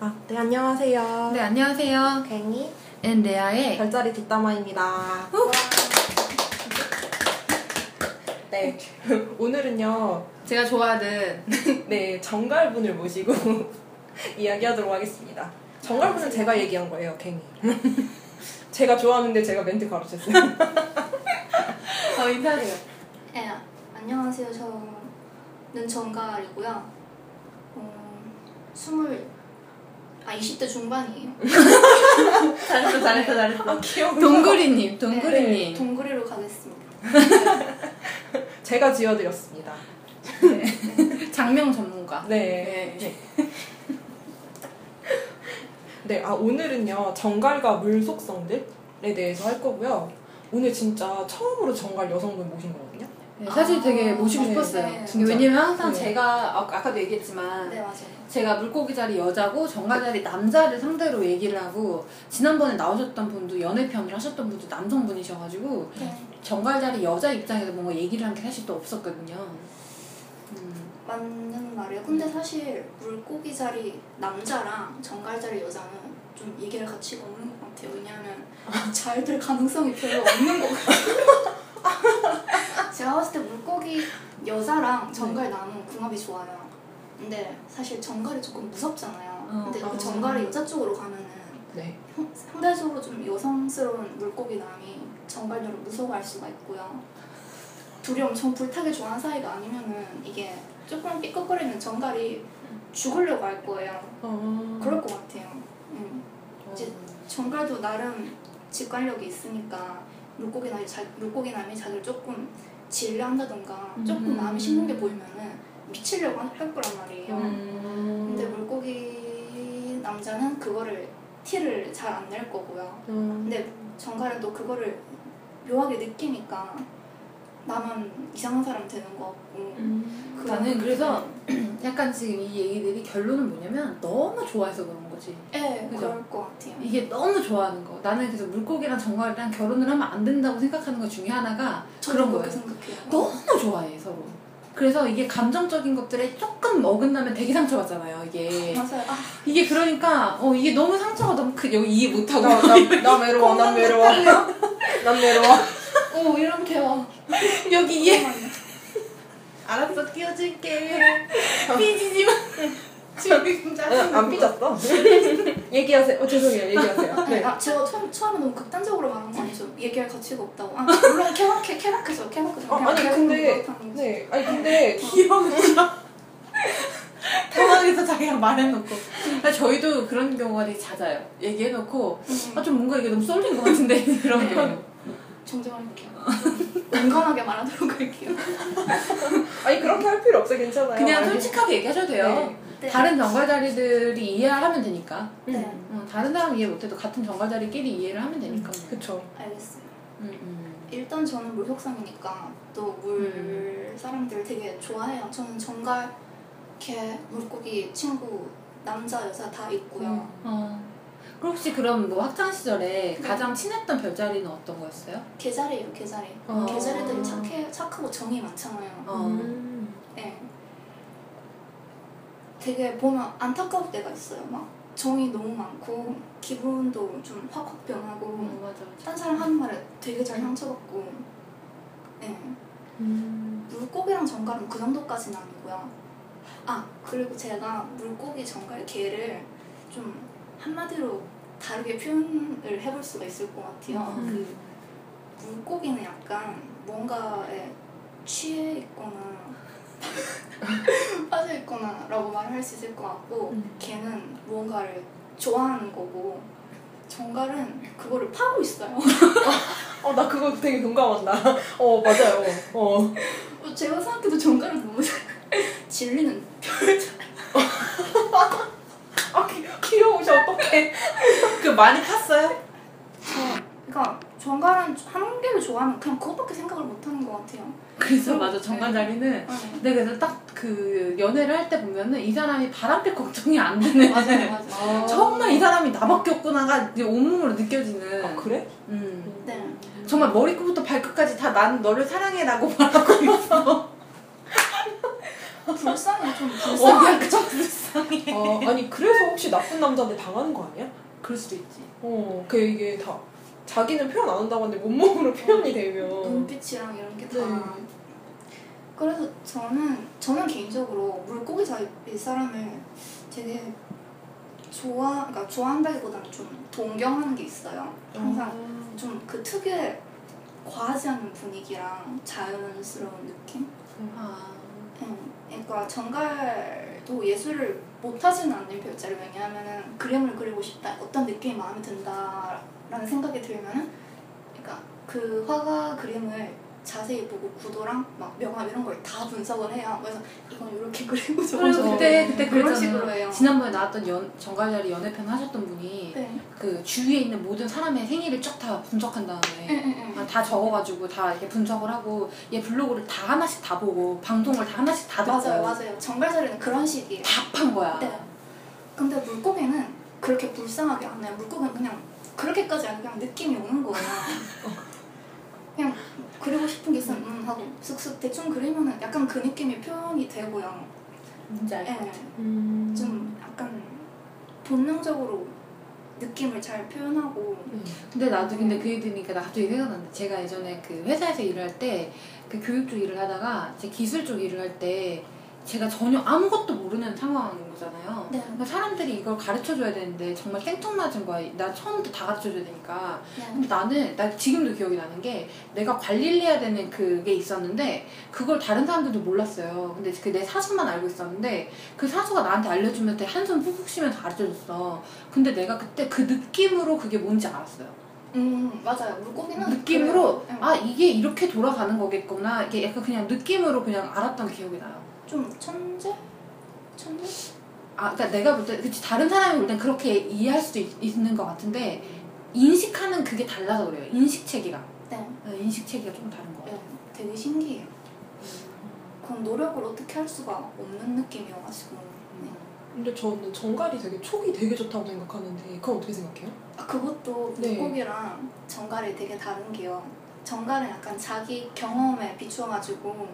아, 네, 안녕하세요. 네, 안녕하세요. 괭이 and 레아의 별자리 뒷담화입니다. 네, 오늘은요, 제가 좋아하는 네, 전갈분을 모시고 이야기하도록 하겠습니다. 전갈분은 제가 얘기한 거예요, 괭이. 제가 좋아하는데 제가 멘트 가르쳤어요. 어, 인사해요. 네, 안녕하세요. 저는 전갈이고요. 어, 스물, 아, 20대 중반이에요. 잘했어, 잘했어, 잘했어. 아, 귀여워. 동그리님, 동그리님. 동그리로 가겠습니다. 제가 지어드렸습니다. 장명 전문가. 네. 네. 네, 아, 오늘은요, 정갈과 물 속성들에 대해서 할 거고요. 오늘 진짜 처음으로 정갈 여성분 모신 거거든요. 네, 사실 되게 아, 모시고 네, 싶었어요. 네. 왜냐면 항상 네. 제가 아, 아까도 얘기했지만 네, 맞아요. 제가 물고기 자리 여자고 정갈 자리 남자를 상대로 얘기를 하고 지난번에 나오셨던 분도 연애편을 하셨던 분도 남성분이셔가지고 네. 정갈 자리 여자 입장에서 뭔가 얘기를 한 게 사실 또 없었거든요. 음. 맞는 말이에요. 근데 사실 물고기 자리 남자랑 정갈 자리 여자는 좀 얘기를 같이 없는 것 같아요. 왜냐하면 잘 될 가능성이 별로 없는 것 같아요. 제가 봤을 때 물고기 여자랑 정갈 남은 궁합이 좋아요. 근데 사실 정갈이 조금 무섭잖아요. 어, 근데 어. 그 정갈이 여자 쪽으로 가면은 네. 형- 상대적으로 좀 여성스러운 물고기 남이 정갈녀를 무서워할 수가 있고요. 둘이 엄청 불타게 좋아하는 사이가 아니면은 이게 조금 삐걱거리는 정갈이 죽으려고 할 거예요. 어... 그럴 것 같아요. 음. 이제 정갈도 나름 직관력이 있으니까 물고기 남이 자, 물고기 남이 자기를 조금 질려한다던가 조금 음. 마음이 식는 게 보이면은 미치려고 할- 할 거란 말이에요. 음... 근데 물고기 남자는 그거를 티를 잘 안 낼 거고요. 음... 근데 정갈은 또 그거를 묘하게 느끼니까 나만 이상한 사람 되는 것 같고 음... 나는 그래서 약간 지금 이 얘기들이 결론은 뭐냐면 너무 좋아해서 그런 거지. 예, 그죠? 그럴 것 같아요. 이게 너무 좋아하는 거. 나는 그래서 물고기랑 정갈이랑 결혼을 하면 안 된다고 생각하는 것 중에 하나가 저도 그런 거예요. 생각해요. 너무 좋아해 서로. 그래서 이게 감정적인 것들에 조금 어긋나면 되게 상처받잖아요. 이게 맞아요. 아, 이게 그러니까 어 이게 너무 상처가 너무 크 여기 이해 못하고 나, 나, 나 외로워, 난 외로워. 난 외로워. 오 이런 대화. 여기 잠깐만요. 알았어 끼워줄게 삐지지 마 지금 짜증나 안 삐졌어. 얘기하세요. 어, 죄송해요. 얘기하세요. 네. 아, 제가 처음, 처음에 너무 극단적으로 말한 거 아니죠? 얘기할 가치가 없다고. 아, 물론 케바케, 케바케죠, 케바케죠. 어, 아니, 근데, 네. 아니, 근데, 귀여우셔 당황해서 자기가 말해놓고 아, 저희도 그런 경우가 되게 잦아요 얘기해놓고 아 좀 뭔가 이게 너무 쏠린 것 같은데 그런 경우 정정할게요. 건강하게 말하도록 할게요. 아니, 그렇게 할 필요 없어. 괜찮아요. 그냥 솔직하게 얘기하셔도 돼요 네. 다른 정갈자리들이 이해하면 되니까 네, 어, 다른 사람 이해 못해도 같은 정갈자리끼리 이해를 하면 되니까 뭐. 그쵸. 알겠어요. 음, 음. 일단 저는 물 속상이니까 또 물 사람들 되게 좋아해요. 저는 정갈, 개, 물고기 친구 남자 여자 다 있고요. 어. 그럼 혹시 그럼 뭐 학창 시절에 네. 가장 친했던 별자리는 어떤 거였어요? 개자리예요, 개자리. 어. 개자리들이 착해, 착하고 정이 많잖아요. 어. 음. 네. 되게 보면 안타까울 때가 있어요. 막 정이 너무 많고 기분도 좀 확확 변하고 어, 맞아. 딴 사람 하는 말에 되게 잘 상처받고. 네. 음. 물고기랑 정갈은 그 정도까지는 아니고요. 아 그리고 제가 물고기 정갈 개를 좀 한마디로 다르게 표현을 해볼 수가 있을 것 같아요. 음. 그 물고기는 약간 뭔가에 취해 있거나 빠져 있거나 라고 말을 할수 있을 것 같고 음. 개는 무언가를 좋아하는 거고 정갈은 그거를 파고 있어요. 어, 나 그거 되게 공감한다. 어, 맞아요. 어. 제가 생각해도 정갈은 너무 질리는 아, 귀, 귀여우셔. 어떡해. 그 많이 탔어요? 저, 그러니까 정갈은 한 개를 좋아하면 그냥 그것밖에 생각을 못 하는 것 같아요. 그래서 음, 맞아 정갈자리는 네. 내가 그래서 딱 그 연애를 할 때 보면은 이 사람이 바람필 걱정이 안 되는 맞아요, 맞아요. 아. 정말 이 사람이 나밖에 없구나가 이제 온몸으로 느껴지는 아, 그래? 음. 네. 정말 머리끝부터 발끝까지 다 난 너를 사랑해 라고 말하고 있어 불쌍해 좀 어, 불쌍해. 약간 불쌍해. 어, 아니 그래서 혹시 나쁜 남자한테 당하는 거 아니야? 그럴 수도 있지. 어, 그 이게 다 자기는 표현 안 한다고 하는데 몸몸으로 표현이 되면 눈빛이랑 이런 게 다. 네. 그래서 저는 저는 개인적으로 물고기 잡일 사람을 되게 좋아, 그러니까 좋아한다기보다는 좀 동경하는 게 있어요. 항상 아, 좀그 특유의 과하지 않은 분위기랑 자연스러운 느낌. 아. 응. 그러니까 정갈도 예술을 못하지는 않는 별자리 왜냐하면은 그림을 그리고 싶다 어떤 느낌이 마음에 든다라는 생각이 들면은 그러니까 그 화가 그림을 자세히 보고 구도랑 막 명암 이런 걸 다 분석을 해요. 그래서 이건 이렇게 그리고 저건 저렇게 그때 그때 그런. 식으로 해요. 지난번에 나왔던 연, 정갈자리 연애편 하셨던 분이 네. 그 주위에 있는 모든 사람의 생일을 쫙 다 분석한 다음에 응, 응, 아, 다 적어가지고 다 이렇게 분석을 하고 얘 블로그를 다 하나씩 다 보고 방송을 다 하나씩 다 듣고 맞아요, 맞아요. 정갈자리는 그런 식이에요. 다판 거야. 네. 근데 물고기는 그렇게 불쌍하게 안 해요. 물고기는 그냥 그렇게까지 아니고 그냥 느낌이 오는 거예요. 그냥 그리고 싶은 게 있으면 음 하고 쓱쓱 대충 그리면은 약간 그 느낌이 표현이 되고요. 뭔지 알 예, 같아. 음. 좀 약간 본능적으로 느낌을 잘 표현하고 근데 나도 근데 그 얘기니까 나 갑자기 생각났는데 제가 예전에 그 회사에서 일을 할 때 그 교육 쪽 일을 하다가 제 기술 쪽 일을 할때 제가 전혀 아무것도 모르는 상황인 거잖아요. 네. 그러니까 사람들이 이걸 가르쳐 줘야 되는데 정말 생뚱맞은 거야. 나 처음부터 다 가르쳐 줘야 되니까. 네. 근데 나는 나 지금도 기억이 나는 게 내가 관리를 해야 되는 그게 있었는데 그걸 다른 사람들도 몰랐어요. 근데 그 내 사수만 알고 있었는데 그 사수가 나한테 알려주면서 한숨 푹푹 쉬면서 가르쳐줬어. 근데 내가 그때 그 느낌으로 그게 뭔지 알았어요. 음 맞아요. 물고기는 느낌으로 그래요. 예. 아 이게 이렇게 돌아가는 거겠구나. 이게 약간 그냥 느낌으로 그냥 알았던 기억이 나요. 좀 천재? 천재? 아, 그러니까 내가 볼 때, 그치, 다른 사람이 볼 땐 그렇게 이해할 수도 있, 는것 같은데, 인식하는 그게 달라서 그래요. 인식 체계가. 네. 어, 인식 체계가 조금 다른 것 같아요. 네. 되게 신기해요. 그건 노력을 어떻게 할 수가 없는 느낌이어가지고. 네. 근데 저는 정갈이 되게 촉이 되게 좋다고 생각하는데 그건 어떻게 생각해요? 아, 그것도 네. 물고기랑 정갈이 되게 다른 게요. 정갈은 약간 자기 경험에 비추어가지고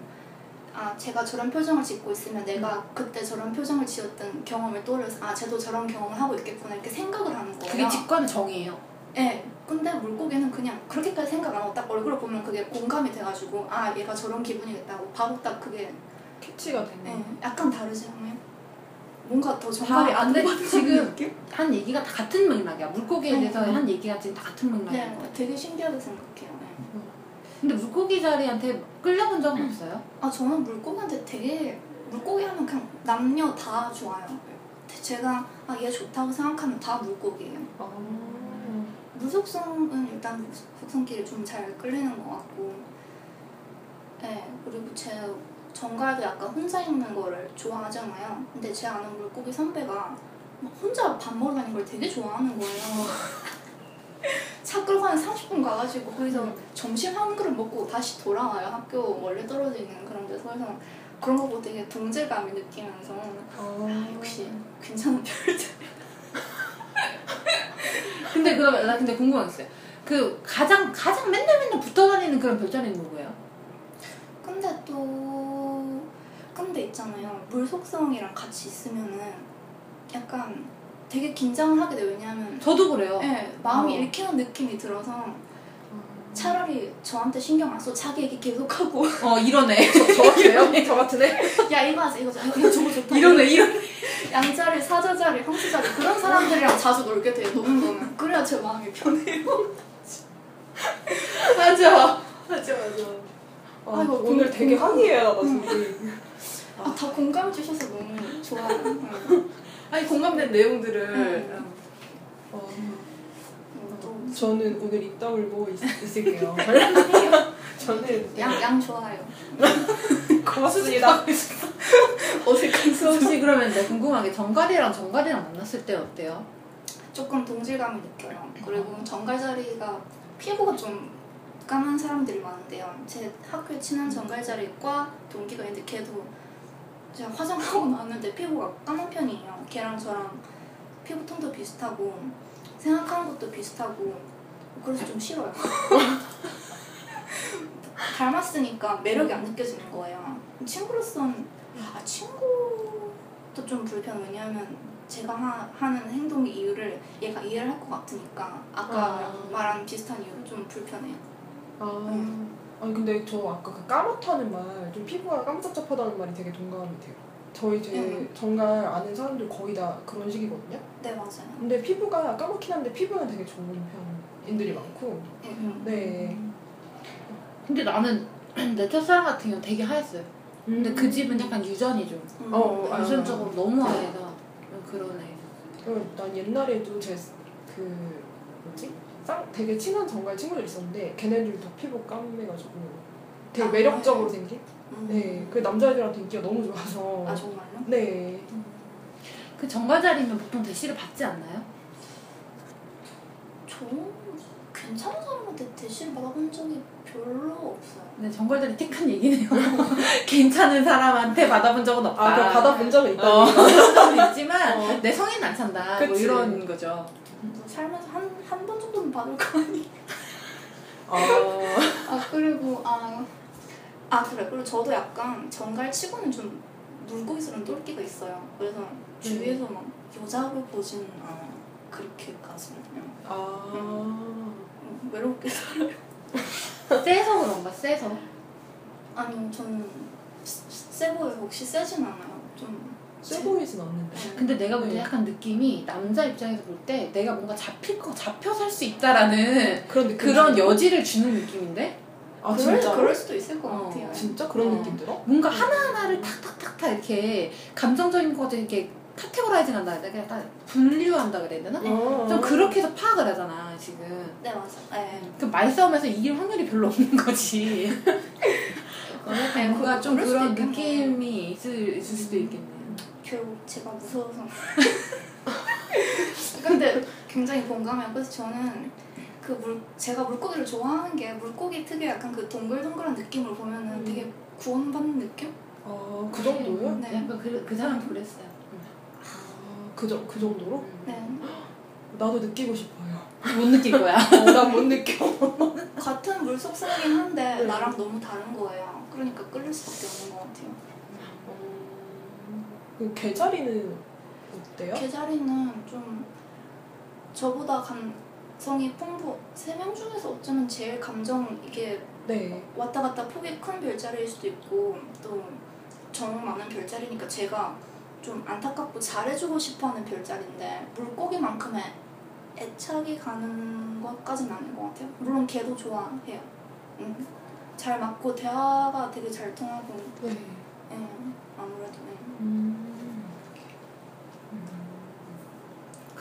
아 제가 저런 표정을 짓고 있으면 내가 음. 그때 저런 표정을 지었던 경험을 떠올려서 아 쟤도 저런 경험을 하고 있겠구나 이렇게 생각을 하는 거예요. 그게 직관 정이에요. 네. 근데 물고기는 그냥 그렇게까지 생각 안 하고 딱 얼굴을 보면 그게 공감이 돼가지고 아 얘가 저런 기분이겠다고 바로 딱 그게 캐치가 되는 네, 약간 다르지 않아요? 뭔가 더 정갈이 다, 안 받는 지금 느낌? 한 얘기가 다 같은 맥락이야. 물고기에 음, 대해서 음. 한 얘기가 지금 다 같은 맥락이야. 네, 되게 신기하게 생각해요. 네. 근데 물고기 자리한테 끌려본 적은 없어요? 아 저는 물고기한테 되게 물고기 하면 그냥 남녀 다 좋아요. 제가 아 얘 좋다고 생각하면 다 물고기예요. 아. 무속성은 일단 속- 속성끼리 좀 잘 끌리는 것 같고, 네 그리고 제 정갈도 약간 혼자 있는 거를 좋아하잖아요. 근데 제 아는 물고기 선배가 막 혼자 밥 먹으러 다니는 걸 되게 좋아하는 거예요. 차 끌고 한 30분 가가지고 거기서 점심 한 그릇 먹고 다시 돌아와요. 학교 멀리 떨어져 있는 그런 데서. 그래서 그런 거 보고 되게 동질감을 느끼면서 아, 역시 괜찮은 별자. 근데 그러면 나 근데 있어요. 그 가장 가장 맨날 맨날 붙어 다니는 그런 별자리는 누구예요? 근데 또 근데 있잖아요. 물 속성이랑 같이 있으면은 약간 되게 긴장을 하게 돼요. 왜냐하면 저도 그래요. 네, 마음이 어. 읽히는 느낌이 들어서 차라리 저한테 신경 안 써. 자기 얘기 계속하고 어 이러네. 저 같으네요? 저 같으네? 야 이거 하자 이거 하자 이거 저거 좋다 이러네 이러네. 양자리 사자자리 형수자리 그런 사람들이랑 자주 놀게 돼요. 노는 거는 그래야 제 마음이 편해요. 맞아. 맞아 맞아. 아, 아이고, 오늘 공- 되게 공감- 항의해가지고. 아, 다 공감해 주셔서 너무 좋아요. 응. 아니 공감된 내용들을 응. 어, 음, 또 저는 오늘 입 다물고 있, 있을게요. 저는 양, 양 좋아요. 고맙습니다. 어색한 그 혹시 그러면 내가 궁금한 게 정갈이랑 정갈이랑 만났을 때 어때요? 조금 동질감을 느껴요. 그리고 정갈 자리가 피부가 좀 까만 사람들이 많은데요. 제 학교에 친한 정갈 자리과 동기가 있는데 걔도 제가 화장하고 나왔는데 피부가 까만 편이에요. 걔랑 저랑 피부톤도 비슷하고 생각하는 것도 비슷하고 그래서 좀 싫어요. 닮았으니까 매력이 안 느껴지는 거예요. 친구로서는 아 친구도 좀 불편 왜냐하면 제가 하, 하는 행동 이유를 얘가 이해를 할 것 같으니까 아까 아. 말한 비슷한 이유로 좀 불편해요. 아, 음. 아니 근데 저 아까 그 까맣다는 말, 좀 피부가 깜짝잡하다는 말이 되게 동감이 돼요. 저희 제 음. 정말 아는 사람들 거의 다 그런 식이거든요. 네 맞아요. 근데 피부가 까맣긴 한데 피부는 되게 좋은 편인들이 많고. 음. 네. 근데 나는 내 첫사랑 같은 경우는 되게 하였어요. 근데 그 집은 약간 유전이죠. 음. 어, 아. 유전적으로 너무 하얘서 그런 애. 어, 난 옛날에도 제 그? 쌍 되게 친한 정갈 친구들 있었는데 걔네들도 피부 까매가지고 되게 아, 매력적으로 생긴. 음. 네. 그 남자애들한테 인기가 너무 좋아서. 아 정말요? 네. 그 정갈 자리면 보통 대시를 받지 않나요? 저 괜찮은 사람한테 대신 받아본 적이 별로 없어요. 네, 정갈 자리 택한 얘기네요. 괜찮은 사람한테 받아본 적은 없다. 아, 그럼 받아본 적은 있다. 어, 받아본 적은 있지만 어. 내 성인 안 찬다. 뭐 그치. 이런 거죠. 살면서 한 한 번 정도는 받을 거 아니. 아. 아 그리고 아, 아 그래 그리고 저도 약간 정갈 치고는 좀 물고기스러운 똘끼가 있어요. 그래서 주위에서 막 여자로 보진 않아 그렇게까지는요. 아. 음, 외롭게 살아요. 세서 그런가, 세서. 아니요 저는 세- 세 보여 혹시 세진 않아요. 좀 쎄 보이진 않는데. 네. 근데 내가 볼때 네. 약간 느낌이 남자 입장에서 볼 때 내가 뭔가 잡힐 거 잡혀 살 수 있다라는 그런. 그런 여지를 주는 느낌인데 아 그럴, 진짜. 그럴 수도 있을 것 어, 같아요. 진짜 그런 어. 느낌 들어? 뭔가 하나하나를 탁탁탁탁 이렇게 감정적인 것들 이렇게 categorizing 한다 그래야 되나? 약간 분류한다 그래야 되나? 어. 좀 그렇게 해서 파악을 하잖아 지금 네 맞아. 네. 그 말싸움에서 이길 확률이 별로 없는 거지 네, 뭔가 그- 좀 그런. 느낌이 있을, 있을 수도 있겠네 결국 제가 무서워서. 근데 굉장히 공감해요. 그래서 저는 그 물 제가 물고기를 좋아하는 게 물고기 특유의 약간 그 동글동글한 느낌을 보면은 음. 되게 구원받는 느낌? 아, 그 정도요? 네. 약간 그, 그 사람도 그랬어요 아, 그, 정- 그 정도로? 네. 나도 느끼고 싶어요. 못 느낄 거야 어, 난못 느껴. 같은 물속성이긴 한데 네. 나랑 너무 다른 거예요. 그러니까 끌릴 수밖에 없는 것 같아요. 어, 그 개자리는 어때요? 개자리는 좀 저보다 감성이 풍부 세 명 중에서 어쩌면 제일 감정 이게 네. 왔다 갔다 폭이 큰 별자리일 수도 있고 또 정 많은 별자리니까 제가 좀 안타깝고 잘해주고 싶어하는 별자리인데 물고기만큼의 애착이 가는 것까지는 아닌 것 같아요. 물론 걔도 좋아해요. 음. 잘 맞고 대화가 되게 잘 통하고 네. 예, 아무래도 네. 음.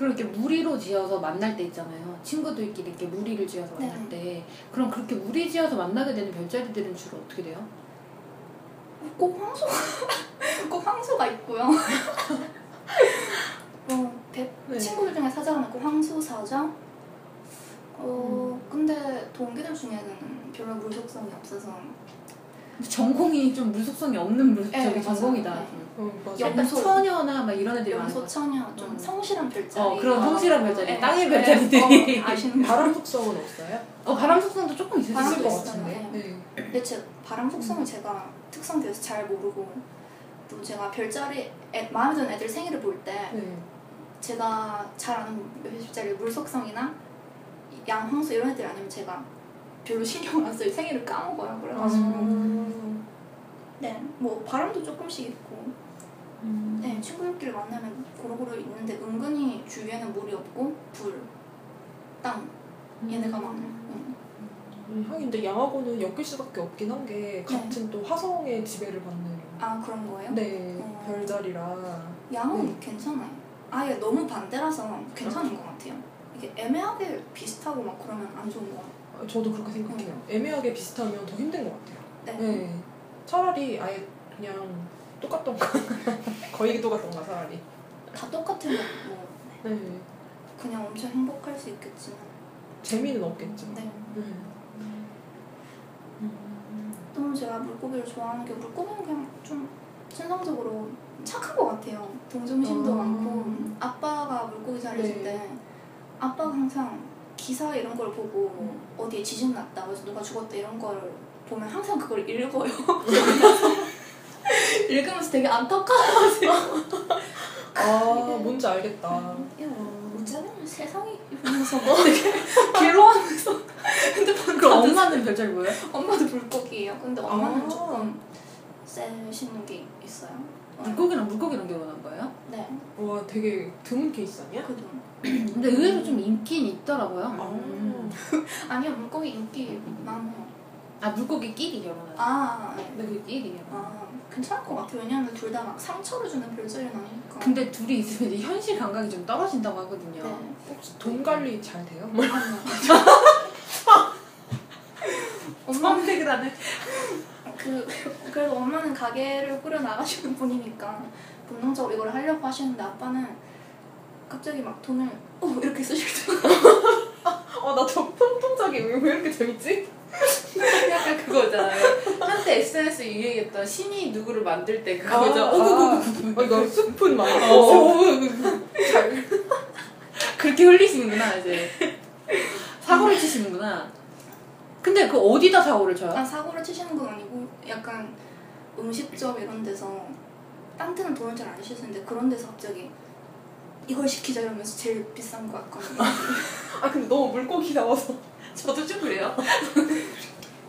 그렇게 무리로 지어서 만날 때 있잖아요 친구들끼리 이렇게 무리를 지어서 만날 네. 때 그럼 그렇게 무리 지어서 만나게 되는 별자리들은 주로 어떻게 돼요? 꼭 황소가 꼭 황소가 있고요. 어, 대, 네. 친구들 중에 사자가 있고 황소 사자. 어 근데 동기들 중에는 별로 물속성이 없어서 전공이 좀 물속성이 없는 물 네, 저기. 전공이다 네. 어, 맞아. 영- 약간 염소. 처녀나 막 이런 애들이 같아 처녀 좀 음. 성실한 별자리. 어 그런 아, 성실한 별자리 네. 땅의 네. 별자리들이 어, 아시는 분. 바람 속성은 없어요? 어 바람 속성도 조금 있을 것 같은데. 네. 네. 근데 제 바람 속성을 제가 특성대에서 잘 모르고 또 제가 별자리 애, 마음에 드는 애들 생일을 볼때 네. 제가 잘 아는 몇십짜리 물속성이나 양황소 이런 애들 아니면 제가 별로 신경 안 써요. 생일을 까먹어요. 그래가지고 아. 네, 뭐 바람도 조금씩 있고 음. 네, 친구들끼리 만나면 고루고루 있는데 은근히 주위에는 물이 없고 불, 땅 얘네가 많아요. 응. 음, 하긴 근데 양하고는 엮일 수밖에 없긴 한 게 같은 또 화성의 지배를 받는 아 그런 거예요? 네 어. 별자리라 양은 네. 괜찮아요. 아예 너무 반대라서 괜찮은 것 같아요. 이게 애매하게 비슷하고 막 그러면 안 좋은 것 같아요. 아, 저도 그렇게 생각해요. 애매하게 비슷하면 더 힘든 것 같아요. 네. 네. 차라리 아예 그냥 똑같던가 거의 똑같던가 차라리. 다 똑같으면 뭐 네. 그냥 엄청 행복할 수 있겠지만 재미는 없겠죠. 네. 네. 음. 또 제가 물고기를 좋아하는 게 물고기는 그냥 좀 신성적으로 착한 것 같아요. 동정심도 아. 많고 아빠가 물고기 잘해줄 네. 때 아빠가 항상 기사 이런 걸 보고 음. 어디에 지진 났다 그래서 누가 죽었다 이런 걸 보면 항상 그걸 읽어요. 읽으면서 되게 안타까워하세요. 아 뭔지 알겠다. 야, 어쩌면 세상이 이러면서 막 되게 괴로워하면서 핸드폰 그럼. 엄마는 별자리 뭐예요? 엄마도 물고기예요. 근데 엄마는 아. 조금 세시는 게 있어요. 어. 물고기랑 물고기 랑 결혼한 거예요? 네, 와 되게 드문 케이스 아니야? 그죠. 근데 의외로 좀 인기는 있더라고요. 아. 음. 아니요, 물고기 인기 많아요. 아 물고기끼리 결혼한. 아, 네. 물고기끼리 결혼. 아, 괜찮을 것 같아요. 왜냐하면 둘 다 막 상처를 주는 별자리는 아니니까. 근데 둘이 있으면 이제 현실 감각이 좀 떨어진다고 하거든요. 네. 혹시 돈 관리 잘 돼요? 엄마 선택을 안 해. 그 그래도 엄마는 가게를 꾸려 나가시는 분이니까 본능적으로 이걸 하려고 하시는데 아빠는 갑자기 막 돈을 어 이렇게 쓰실 때 아나저 통통작이 왜, 왜 이렇게 재밌지? 약간 그거잖아요. 한때 SNS 유행했던 신이 누구를 만들 때 그거죠. 아, 어, 그거, 아. 아, 이거 스푼. 어, 어, 잘. 그렇게 흘리시는구나 이제. 사고를 치시는구나. 근데 그 어디다 사고를 쳐요? 아, 사고를 치시는 건 아니고 약간 음식점 이런 데서 딴 데는 돈을 잘 안 쓰시는데 그런 데서 갑자기 이걸 시키자 이러면서 제일 비싼 거 약간 아 근데 너무 물고기 나와서 저도 좀 그래요.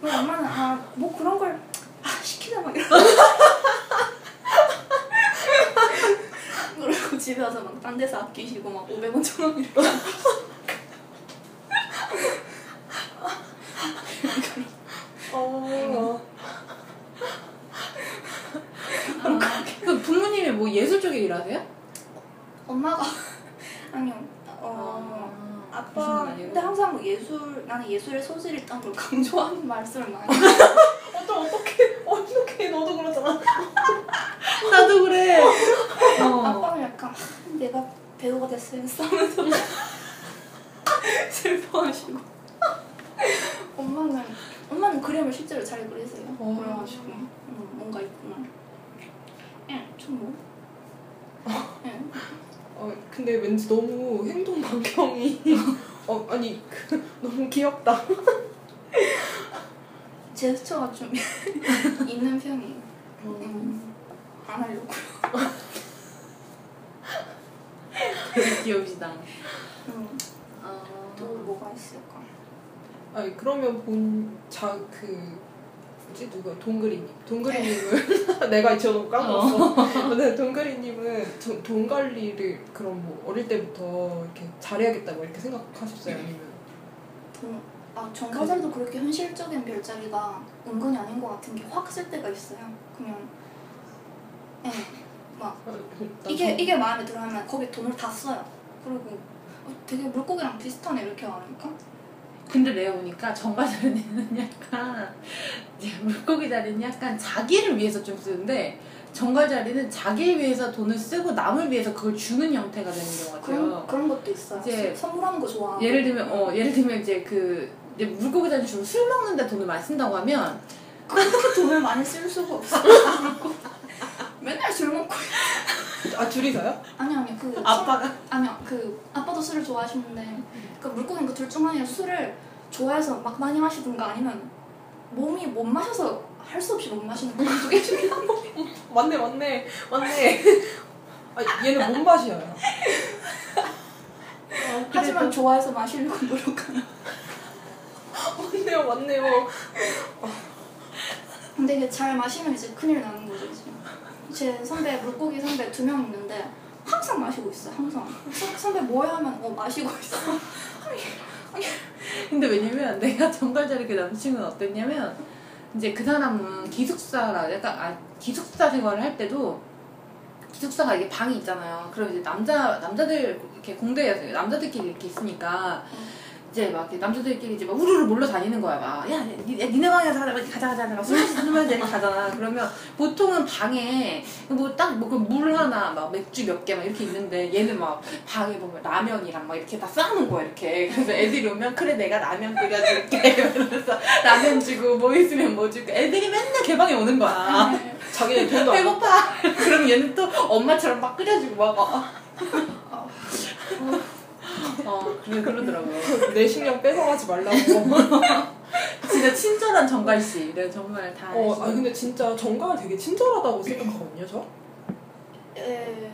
엄마는 아 뭐 그런 걸 아, 시키자 막 이러 그리고 집에 와서 막 딴 데서 아끼시고 막 500원 천원 이렇게 어... 그 부모님이 뭐 예술 쪽에 일하세요? 엄마가 아니요 어 무슨 아빠 말이에요? 근데 항상 뭐 예술 나는 예술의 소질이 있다는 걸 말씀을 많이. 어쩜 어떡해 어떡해 너도 그러잖아 나도 그래. 어. 아빠는 약간 아, 내가 배우가 했어 하면서 슬퍼하시고 엄마는 엄마는 그림을 실제로 잘 그리세요 어. 그래가지고 음, 뭔가 있구나 예, 좀 뭐. 예. 어 근데 왠지 너무 행동 반경이 어 아니 그, 너무 귀엽다 제스처가 좀 있는 편이에요. 음, 안 하려고. 되게 귀여우시다. 음, 또 뭐가 있을까? 아니 그러면 본 자 그 뭐지? 누가 동그리님. 동그리님은 내가 지어놓고 까먹었어. 근데 동그리님은 돈, 돈 관리를 그럼 뭐 어릴 때부터 이렇게 잘해야겠다고 이렇게 생각하셨어요? 아니면? 돈, 아, 정가자리도 그렇게 현실적인 별자리가 은근히 아닌 것 같은 게 확 쓸 때가 있어요. 그냥, 예. 막, 이게, 저- 이게 마음에 들어 하면 거기 돈을 다 써요. 그리고 어, 되게 물고기랑 비슷하네, 이렇게 말하니까. 근데 내가 보니까 정가자리는 약간 물고기 자리는 약간 자기를 위해서 좀 쓰는데 정갈자리는 자기를 위해서 돈을 쓰고 남을 위해서 그걸 주는 형태가 되는 것 그런, 같아요. 그런 것도 있어요. 이제 선물하는 거 좋아. 예를 들면 어 예를 들면 이제 그 이제 물고기 자리 주로 술 먹는데 돈을 많이 쓴다고 하면 그렇게 돈을 많이 쓸 수가 없어. 맨날 술 먹고. 아 둘이서요? 아니, 아니, 그. 아빠가 아니요, 그 아빠도 술을 좋아하시는데 그 물고기는 그둘 중 하나에 술을 좋아해서 막 많이 마시든가 아니면 몸이 못 마셔서 할 수 없이 못 마시는 그런 두개 중에 한 번. 맞네 맞네 맞네 아 얘는 못 마셔요 아, 하지만 좋아해서 마시려고 노력하는. 맞네요 맞네요 근데 이게 잘 마시면 이제 큰일 나는 거죠 이제. 제 선배 물고기 선배 두 명 있는데 항상 마시고 있어 요 항상. 선- 선배 뭐야 하면 어 마시고 있어. 근데 왜냐면 내가 정갈자리 그 남친은 어땠냐면 이제 그 사람은 기숙사라 약간 아 기숙사 생활을 할 때도 기숙사가 이게 방이 있잖아요. 그럼 이제 남자 남자들 이렇게 공대에서 남자들끼리 이렇게 있으니까 이제 막 이렇게 남자들끼리 이제 막 우르르 몰려 다니는 거야 막. 야, 니, 니네 방에 가자, 가자, 가자, 가자. 술 마시자, 술 마시자 이렇게 가잖아. 그러면 보통은 방에 뭐 딱뭐그물 하나, 막 맥주 몇 개 막 이렇게 있는데 얘는 막 방에 보면 라면이랑 막 이렇게 다 쌓아놓은 거야 이렇게. 그래서 애들이 오면 그래 내가 라면 끓여줄게. 이러면서 라면 주고 뭐 있으면 뭐 주고 애들이 맨날 개방에 오는 거야. 자기네 돈도 안 배고파. 그럼 얘는 또 엄마처럼 막 끓여주고 먹어. 어, 그래, 그러더라고요. 내 식량 뺏어가지 말라고 진짜 친절한 정갈 씨. 내가 정말 다. 어. 아 근데 진짜 정갈 되게 친절하다고 생각하거든요, 저. 에...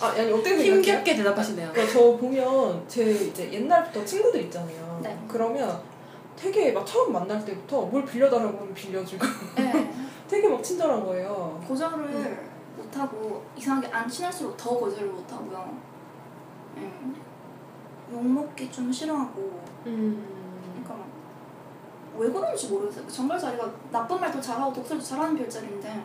아, 아니 어떻게 생각해요? 힘겹게 대답하시네요. 그러니까 저 보면 제 이제 옛날부터 친구들 있잖아요. 네. 그러면 되게 막 처음 만날 때부터 뭘 빌려달라고 하면 빌려주고 에... 되게 막 친절한 거예요. 거절을 못하고 이상하게 안 친할수록 더 거절을 못하고요. 예. 욕먹기 좀 싫어하고 음. 그러니까 막 왜 그런지 모르겠어요. 정갈 자리가 나쁜 말도 잘하고 독설도 잘하는 별자리인데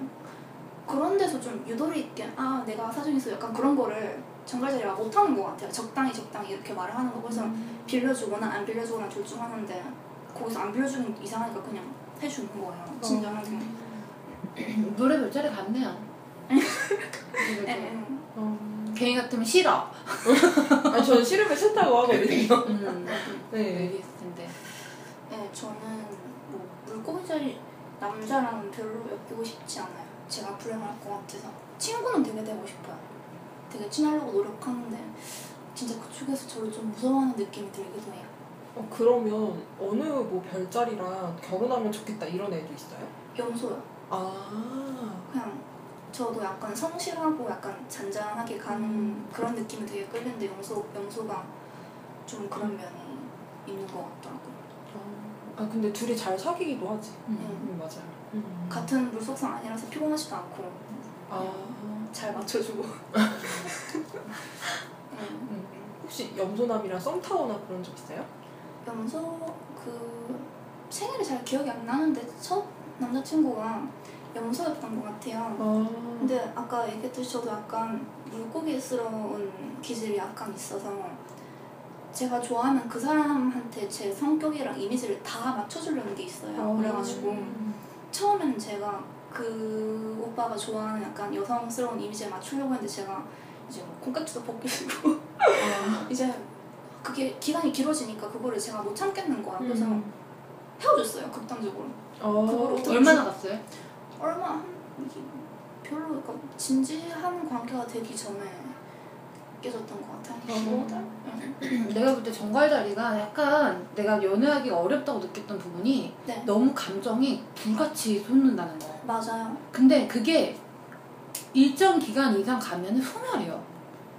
그런 데서 좀 유도리 있게 아 내가 사정이 있어 약간 그런 거를 정갈 자리가 못하는 것 같아요. 적당히 적당히 이렇게 말을 하는 거 그래서 빌려주거나 안 빌려주거나 둘 중 하는데 거기서 안 빌려주는 게 이상하니까 그냥 해주는 거예요. 친절하게. 노래 별자리 같네요. 에. 어. 괜히 같으면 싫어. 아니 저는 싫으면 싫다고 하거든요. 음. 네. 얘기했을 텐데. 네, 저는 뭐 물고기 자리 남자랑은 별로 엮이고 싶지 않아요. 제가 불행할 것 같아서 친구는 되게 되고 싶어요. 되게 친하려고 노력하는데 진짜 그쪽에서 저를 좀 무서워하는 느낌이 들기도 해요. 어, 그러면 어느 뭐 별자리랑 결혼하면 좋겠다 이런 애도 있어요? 염소요. 아. 그냥 저도 약간 성실하고 약간 잔잔하게 가는 음. 그런 느낌이 되게 끌리는데 염소 염소가 좀 그런 면이 있는 것 같더라고요. 아 근데 둘이 잘 사귀기도 하지. 음. 음 맞아요. 음. 같은 물속성 아니라서 피곤하지도 않고 아. 잘 맞춰주고. 음. 음. 혹시 염소남이랑 썸 타거나 그런 적 있어요? 염소 그 생일이 잘 기억이 안 나는데 첫 남자친구가 염소였던 것 같아요. 아. 근데 아까 얘기했듯이 저도 약간 물고기스러운 기질이 약간 있어서 제가 좋아하면 그 사람한테 제 성격이랑 이미지를 다 맞춰주려는 게 있어요. 그래가지고 처음에는 제가 그 오빠가 좋아하는 약간 여성스러운 이미지에 맞추려고 했는데 제가 이제 뭐 콩깍지도 벗기고 이제 그게 기간이 길어지니까 그거를 제가 못 참겠는 거야. 그래서 음. 헤어졌어요 극단적으로. 어. 그걸 어떻게 얼마나 갔어요? 얼마 한 이게 별로 그러니까 진지한 관계가 되기 전에 깨졌던 것 같아요. 어. 15달? 내가 볼 때 정갈 자리가 약간 내가 연애하기가 어렵다고 느꼈던 부분이 네. 너무 감정이 불같이 솟는다는 거야. 맞아요. 근데 그게 일정 기간 이상 가면 소멸해요.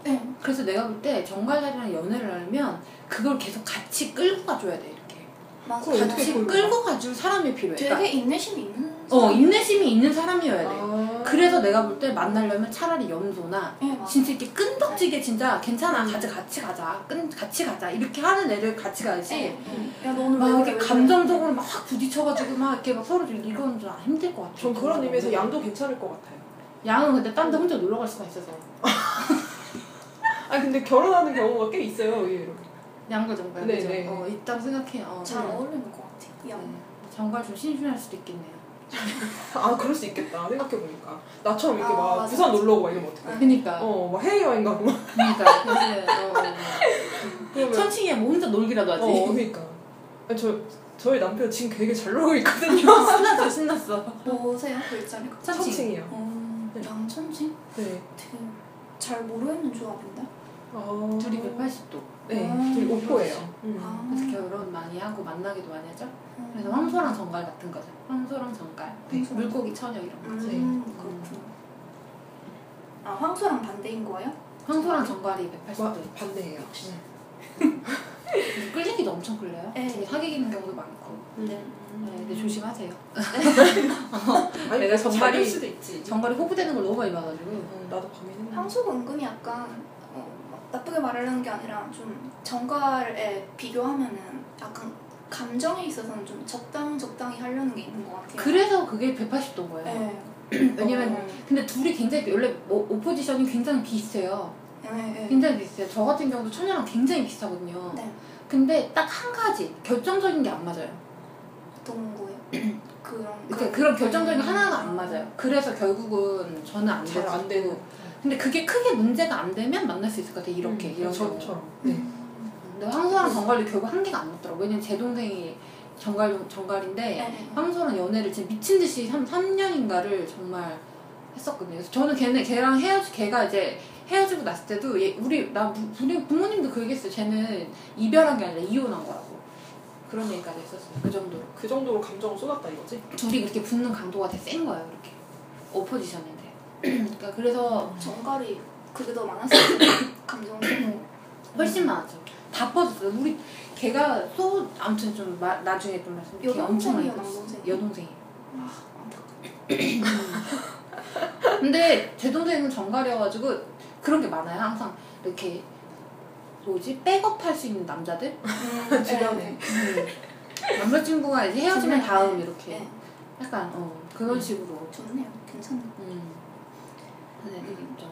네. 그래서 내가 볼 때 정갈 자리랑 연애를 하려면 그걸 계속 같이 끌고 가줘야 돼 이렇게. 어떻게 같이 끌고 가줄 사람이 필요해. 되게 인내심이 있는 어. 인내심이 있는 사람이어야 돼. 아. 그래서 내가 볼 때 만나려면 차라리 염소나 네. 진짜 이렇게 끈덕지게 진짜 괜찮아 음. 같이 같이 가자 끈 같이 가자 이렇게 하는 애를 같이 가야지 네. 야, 너 오늘 막왜 이렇게? 감정적으로 막 부딪혀가지고 막 이렇게 막 서로 좀 이건 좀 힘들 것 같아. 전 그런 의미에서 양도 괜찮을 것 같아요. 양은 근데 딴 데 혼자 놀러 갈 수가 있어서 아 근데 결혼하는 경우가 꽤 있어요 의외로. 양과 정갈 네, 그죠? 네. 어, 있다고 생각해요. 어, 잘 네. 어울리는 것 같아요. 야. 네. 정갈 좀 신중할 수도 있겠네요. 아 그럴 수 있겠다 생각해 보니까 나처럼 이렇게 아, 막 맞아, 부산 맞아. 놀러 오고 막 이러면 어떡해? 그니까. 어막 해외 여행 가고 막 그니까. 어, 천칭이야 뭐 혼자 놀기라도 하지. 어 그러니까 아니, 저 저희 남편 지금 되게 잘 놀고 있거든요. 신났어 신났어. 뭐세요? 글자리가? 천칭. 천칭이요. 어, 네. 양천칭? 네. 되게 잘 모르겠는 조합인데? 어... 둘이 180도. 네, 아, 둘이 오포예요. 음. 아. 그래서 결혼 많이 하고 만나기도 많이 하죠. 음. 그래서 황소랑 정갈 같은 거죠. 황소랑 정갈. 네. 물고기 처녀 이런 거. 음, 그렇구나. 아, 황소랑 반대인 거예요? 황소랑 정갈이 마, 180도. 반대예요. 끌리기도 엄청 끌려요. 네. 사귀는 경우도 많고. 음. 네. 네, 근데 조심하세요. 아니, 내가 잘 정갈이- 될 수도 있지. 정갈이 호구되는 걸 너무 많이 봐가지고. 어, 나도 밤에는 황소가 은근히 약간 어, 막 나쁘게 말하려는 게 아니라 좀 정갈에 비교하면은 약간 감정에 있어서는 좀 적당 적당히 하려는 게 있는 것 같아요. 그래서 그게 180도인 거예요. 네. 왜냐면 어, 근데 둘이 굉장히 원래 뭐 오포지션이 굉장히 비슷해요. 네, 네. 굉장히 비슷해요. 저 같은 경우도 처녀랑 굉장히 비슷하거든요. 네. 근데 딱 한 가지 결정적인 게 안 맞아요. 어떤 거예요? 그런 그러니까 그런 결정적인 음. 하나가 안 맞아요. 그래서 결국은 저는 안 되고. 근데 그게 크게 문제가 안 되면 만날 수 있을 것 같아. 이렇게 음, 이런. 저처럼. 네. 음. 근데 황소랑 정갈도 결국 한계가 안 맞더라고. 왜냐면 제 동생이 정갈 정갈인데 네, 네. 황소랑 연애를 진짜 미친 듯이 3, 3년인가를 정말 했었거든요. 그래서 저는 걔네 걔랑 헤어지 걔가 이제 헤어지고 났을 때도 얘, 우리 나 부- 우리 부모님도 그 얘기했어요. 쟤는 이별한 게 아니라 이혼한 거라고. 그런 얘기까지 했었어요. 그 정도로. 그 정도로 감정을 쏟았다 이거지? 둘이 그렇게 붙는 강도가 되게 센 거예요. 그렇게 오포지션인데. 그러니까 그래서 정갈이 그게 더 많았어요. 감정 소모. 훨씬 많았죠. 다 뻗었어요. 우리 걔가 소 아무튼 좀 마, 나중에 좀 말씀드릴게요. 엄청 많이 여동생이요, 뻗었어요. 남동생이요? 여동생이. 아, 안타깝다. 근데 제 동생은 정갈이어가지고 그런 게 많아요. 항상 이렇게 뭐지 백업할 수 있는 남자들 음, 주변에. 네, 남자친구가 이제 헤어지면. 다음 이렇게 네. 약간 어 그런 음. 식으로. 좋네요. 괜찮네. 음. 네, 되게 있죠.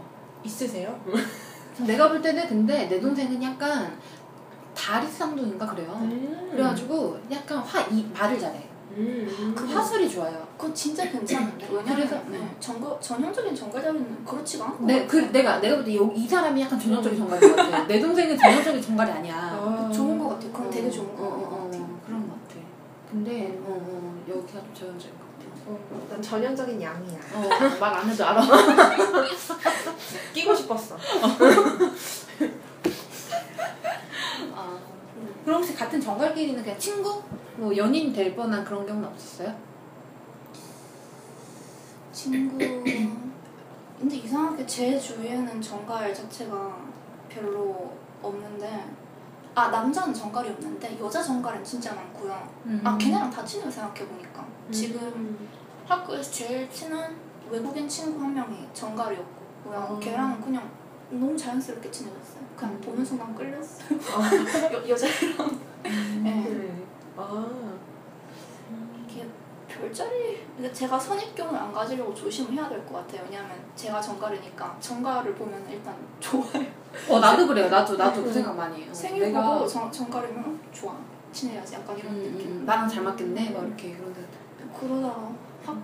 있으세요? 내가 볼 때는 근데 내 동생은 약간 다리 쌍둥이인가 그래요. 음. 그래가지고 약간 화 이 말을 잘해. 음. 그 화술이 좋아요. 그거 진짜 괜찮은데 왜냐면 그래서, 네, 음. 정거, 전형적인 정갈자리는 그렇지가 않고 내, 그, 내가, 내가 볼 때 이 사람이 약간 전형적인 정갈인 것 같아. 내 동생은 전형적인 정갈이 아니야. 아. 좋은 것. 그럼 되게 어, 좋은 어, 것 어, 같아요. 어, 그런 것 같아. 근데, 어, 어, 여기가 좀 전형적인 것 같아. 어, 난 전형적인 양이야. 어, 말 안 해도 알아. 끼고 싶었어. 아, 그럼 혹시 같은 정갈끼리는 그냥 친구? 뭐 연인 될 뻔한 그런 경우는 없었어요? 친구 근데 이상하게 제 주위에는 정갈 자체가 별로 없는데 아 남자는 정갈이 없는데 여자 정갈은 진짜 많고요 음. 아 걔네랑 다 친해요 생각해 보니까 지금 학교에서 제일 친한 외국인 친구 한 명이 정갈이었고 어. 걔랑은 그냥 너무 자연스럽게 친해졌어요 그냥 음. 보는 순간 끌렸어요 아. 여, 여자애랑 네. 네. 아. 이게 별자리 근데 제가 선입견을 안 가지려고 조심을 해야 될 것 같아요 왜냐하면 제가 정갈이니까 정갈을 보면 일단 좋아요 어, 나도 그래요. 나도, 나도 그 음. 생각 많이 해요. 생일 보고 정, 정갈이면 어, 좋아 친해야지 약간 이런 음, 느낌 음, 나랑 잘 맞겠네? 막 이렇게 그런 데 그러다가 확확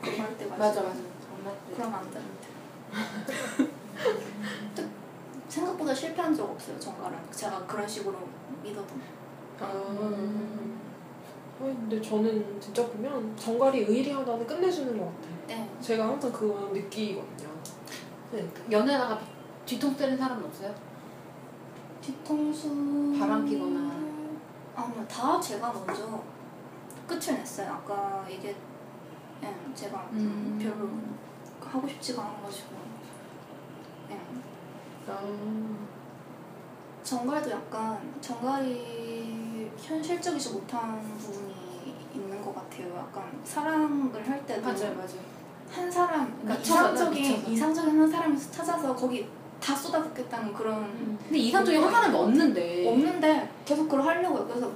그거 할 때가 맞아, 있어요. 맞아. 잘 맞대. 그러면 안 되는데 생각보다 실패한 적 없어요 정갈은 제가 그런 식으로 믿어도 아. 아니, 근데 저는 진짜 보면 정갈이 의리하다는 끝내주는 것 같아요. 네 제가 항상 그거 느끼거든요. 네. 연애하다가 뒤통 때는 사람은 없어요? 뒤통수 바람 피거나. 아니요 다 제가 먼저 끝을 냈어요 아까 얘기 예, 제가 음. 별로 하고 싶지가 않아가지고 예. 아. 정갈도 약간 정갈이 현실적이지 못한 부분이 있는 것 같아요 약간 사랑을 할 때도 맞아요. 한 사람 그러니까 이상적인 미쳐서. 이상적인 한 사람을 찾아서 거기 다 쏟아붓겠다는 그런 근데 이상적인 한 사람이 없는데. 없는데 계속 그걸 하려고요. 그래서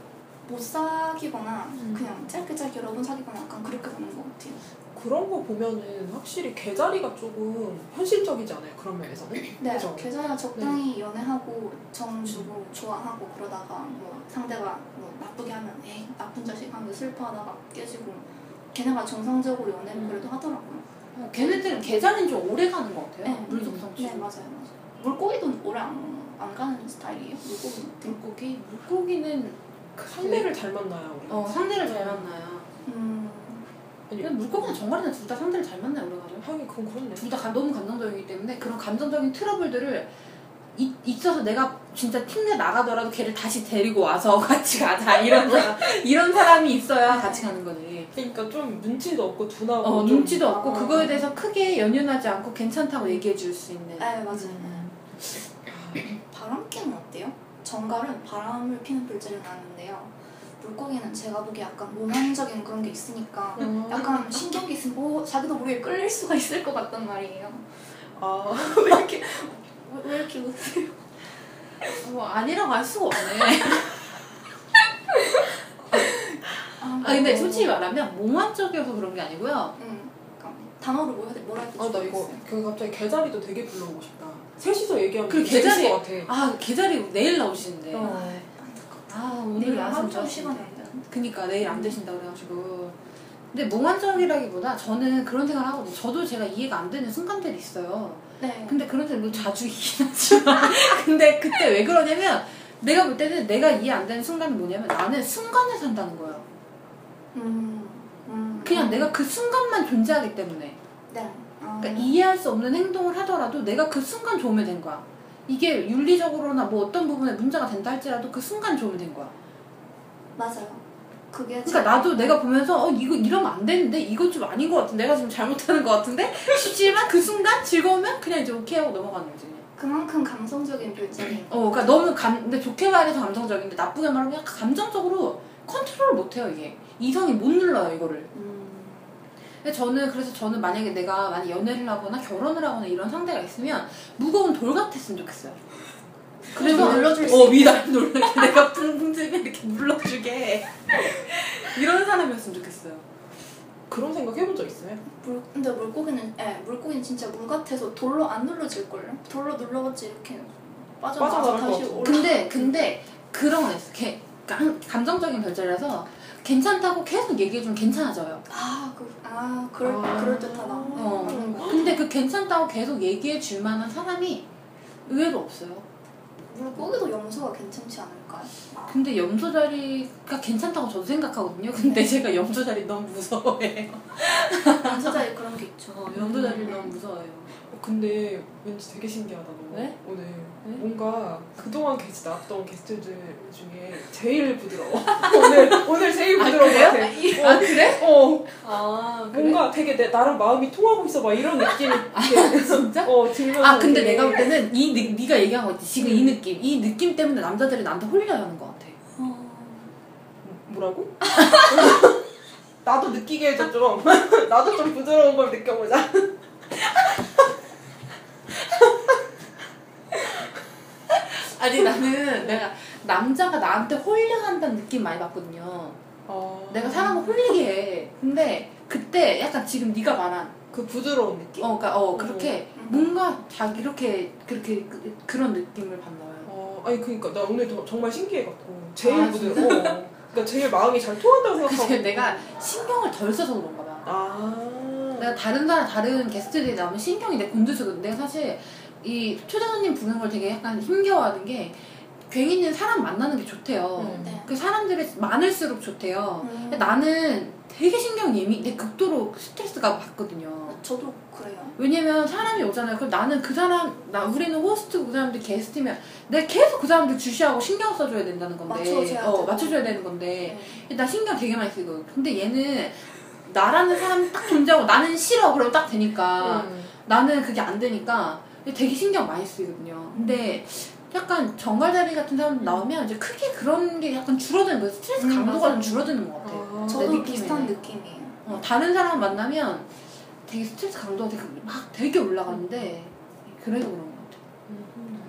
못 사귀거나 음. 그냥 짧게 짧게 여러 번 사귀거나 약간 그렇게 되는 것 같아요. 그런 거 보면은 확실히 개자리가 조금 현실적이지 않아요? 그런 면에서는? 네, 그죠? 계좌가 적당히 연애하고 정 주고 좋아하고 그러다가 뭐 상대가 뭐 나쁘게 하면 에이 나쁜 자식 하면 슬퍼하다가 깨지고 걔네가 정상적으로 연애를 음. 그래도 하더라고요. 어, 걔네들은 계좌는 좀 오래 가는 것 같아요. 네, 물속성 네 치고. 맞아요, 맞아요. 물고기도 오래 안, 안 가는 스타일이에요. 어때요? 물고기? 물고기는 그 상대를 잘 만나요, 우리. 어, 상대를 잘 만나요. 음, 아니, 근데 물고기나 정갈이나 둘 다 상대를 잘 만나요, 그래가지고. 하긴 그건 그렇네. 둘 다 너무 감정적이기 때문에 그런 감정적인 트러블들을 이, 있어서 내가 진짜 팀내 나가더라도 걔를 다시 데리고 와서 같이 가자 이런 사람 이런 사람이 있어야 같이 가는 거지. 그러니까 좀 눈치도 없고 둔하고. 어, 좀- 눈치도 없고 아. 그거에 대해서 크게 연연하지 않고 괜찮다고 얘기해 줄 수 있는. 네 맞아요. 음. 바람기는 어때요? 정갈은 바람을 피는 불질을 나는데요. 물고기는 제가 보기에 약간 몽환적인 그런 게 있으니까 어. 약간 신경기 있으면 뭐 자기도 모르게 끌릴 수가 있을 것 같단 말이에요. 아, 왜 이렇게 왜, 왜 이렇게 웃으세요? 뭐 아니라고 할 수가 없네. 아, 아 근데 솔직히 말하면 몽환적이어서 그런 게 아니고요. 응. 그러니까 단어로 뭐 해야 돼? 뭐라 해야 될지 아, 나 이거. 그 갑자기 개자리도 되게 불러보고 싶다. 셋이서 얘기하면 그 되게 재밌을 개자리- 것 같아. 아 계자리 내일 나오시는데. 어. 아 오늘 좀 시간이 텐데. 안 되는데. 그니까 내일 안 되신다 그래가지고 근데 몽환적이라기보다 저는 그런 생각을 하거든요 저도 제가 이해가 안 되는 순간들이 있어요 네. 근데 그런 때는 뭐 자주 있긴 하지만 근데 그때 왜 그러냐면 내가 볼 때는 내가 이해 안 되는 순간이 뭐냐면 나는 순간을 산다는 거예요 음, 음, 그냥 음. 내가 그 순간만 존재하기 때문에 네. 아, 그러니까 이해할 수 없는 행동을 하더라도 내가 그 순간 좋으면 된 거야 이게 윤리적으로나 뭐 어떤 부분에 문제가 된다 할지라도 그 순간 좋으면 된 거야 맞아요. 그게 그러니까 나도 내가 보면서 어 이거 이러면 안 되는데 이거 좀 아닌 것 같은데 내가 지금 잘못하는 것 같은데 싶지만 그 순간 즐거우면 그냥 이제 오케이 하고 넘어가는 거지. 그만큼 감성적인 별자리인 거. 어, 그러니까 너무 감, 근데 좋게 말해서 감정적인데 나쁘게 말하면 감정적으로 컨트롤을 못해요 이게 이성이 못 눌러요 이거를. 음. 근데 저는 그래서 저는 만약에 내가 만약 연애를 하거나 결혼을 하거나 이런 상대가 있으면 무거운 돌 같았으면 좋겠어요. 그래서 눌러줄 수 어 위날 놀라게 내가 붕붕 이렇게 눌러주게 이런 사람이었으면 좋겠어요. 그런 생각 해본 적 있어요? 물, 근데 물고기는 예 물고기는 진짜 물 같아서 돌로 안 눌러질 걸요. 돌로 눌러봤지 이렇게 것 다시. 올라. 근데 근데 그런 건 있어. 걔 감, 감정적인 별자리라서 괜찮다고 계속 얘기해주면 괜찮아져요. 아 그 아 그럴 아. 그럴 듯하다. 어. 음. 근데 그 괜찮다고 계속 얘기해 줄 만한 사람이 의외로 없어요. 물고기도 염소가 괜찮지 않을까요? 근데 염소 자리가 괜찮다고 저도 생각하거든요. 근데 제가 염소 자리 너무 무서워해요. 남자자에 그런 게 있죠. 어, 염소 자리 너무 무서워해요. 어, 근데 왠지 되게 신기하다 너 왜? 오늘 왜? 뭔가 그동안 게스트 나왔던 게스트들 중에 제일 부드러워 오늘 오늘 제일 아, 부드러운 것 그래요? 같아 아 그래? 어아 뭔가 되게 내 나랑 마음이 통하고 있어 막 이런 느낌이 이렇게 진짜? 어 들면서 아 근데 되게- 내가 볼 때는 이 느, 네가 얘기한 거 지금 이 음. 느낌 이 느낌 때문에 남자들이 나한테 홀려하는 것 같아. 어. 뭐라고? 나도 느끼게 해줘 좀 나도 좀 부드러운 걸 느껴보자 아니 나는 내가 남자가 나한테 홀려한다는 느낌 많이 받거든요. 어... 내가 사람을 홀리게 해. 근데 그때 약간 지금 네가 말한 그 부드러운 느낌? 어, 그러니까 어 그렇게 음. 뭔가 자 이렇게 그렇게 그, 그런 느낌을 받나요? 어, 아니 그니까 나 오늘 도- 정말 신기해갖고 제일 아, 부드러워 어. 그러니까 제일 마음이 잘 통한다고 생각하고 내가 신경을 덜 써서 그런가 봐. 아 내가 다른 사람 다른 게스트들이 나오면 신경이 내 곤두서거든. 내가 사실 이 초대 손님 부르는 걸 되게 약간 힘겨워하는 게 괜히는 사람 만나는 게 좋대요. 음. 네. 그 사람들이 많을수록 좋대요. 음. 근데 나는 되게 신경 예민, 내 극도로 스트레스가 받거든요. 저도 그래요. 왜냐면 사람이 오잖아요. 그럼 나는 그 사람, 나 우리는 호스트고 그 사람들 게스트면 내가 계속 그 사람들 주시하고 신경 써줘야 된다는 건데, 맞춰줘야 어. 맞춰줘야 되는 건데, 네. 나 신경 되게 많이 쓰고. 근데 얘는 나라는 사람 딱 존재하고 나는 싫어 그러면 딱 되니까 음. 나는 그게 안 되니까 되게 신경 많이 쓰이거든요. 근데 약간 정갈자리 같은 사람 나오면 이제 크게 그런 게 약간 줄어드는 거예요. 스트레스 음, 강도가 맞아. 좀 줄어드는 것 같아요. 아, 내 저도 느낌에는. 비슷한 느낌이에요. 어, 다른 사람 만나면 되게 스트레스 강도가 되게 막 되게 올라가는데 그래서 그런 것 같아요. 음.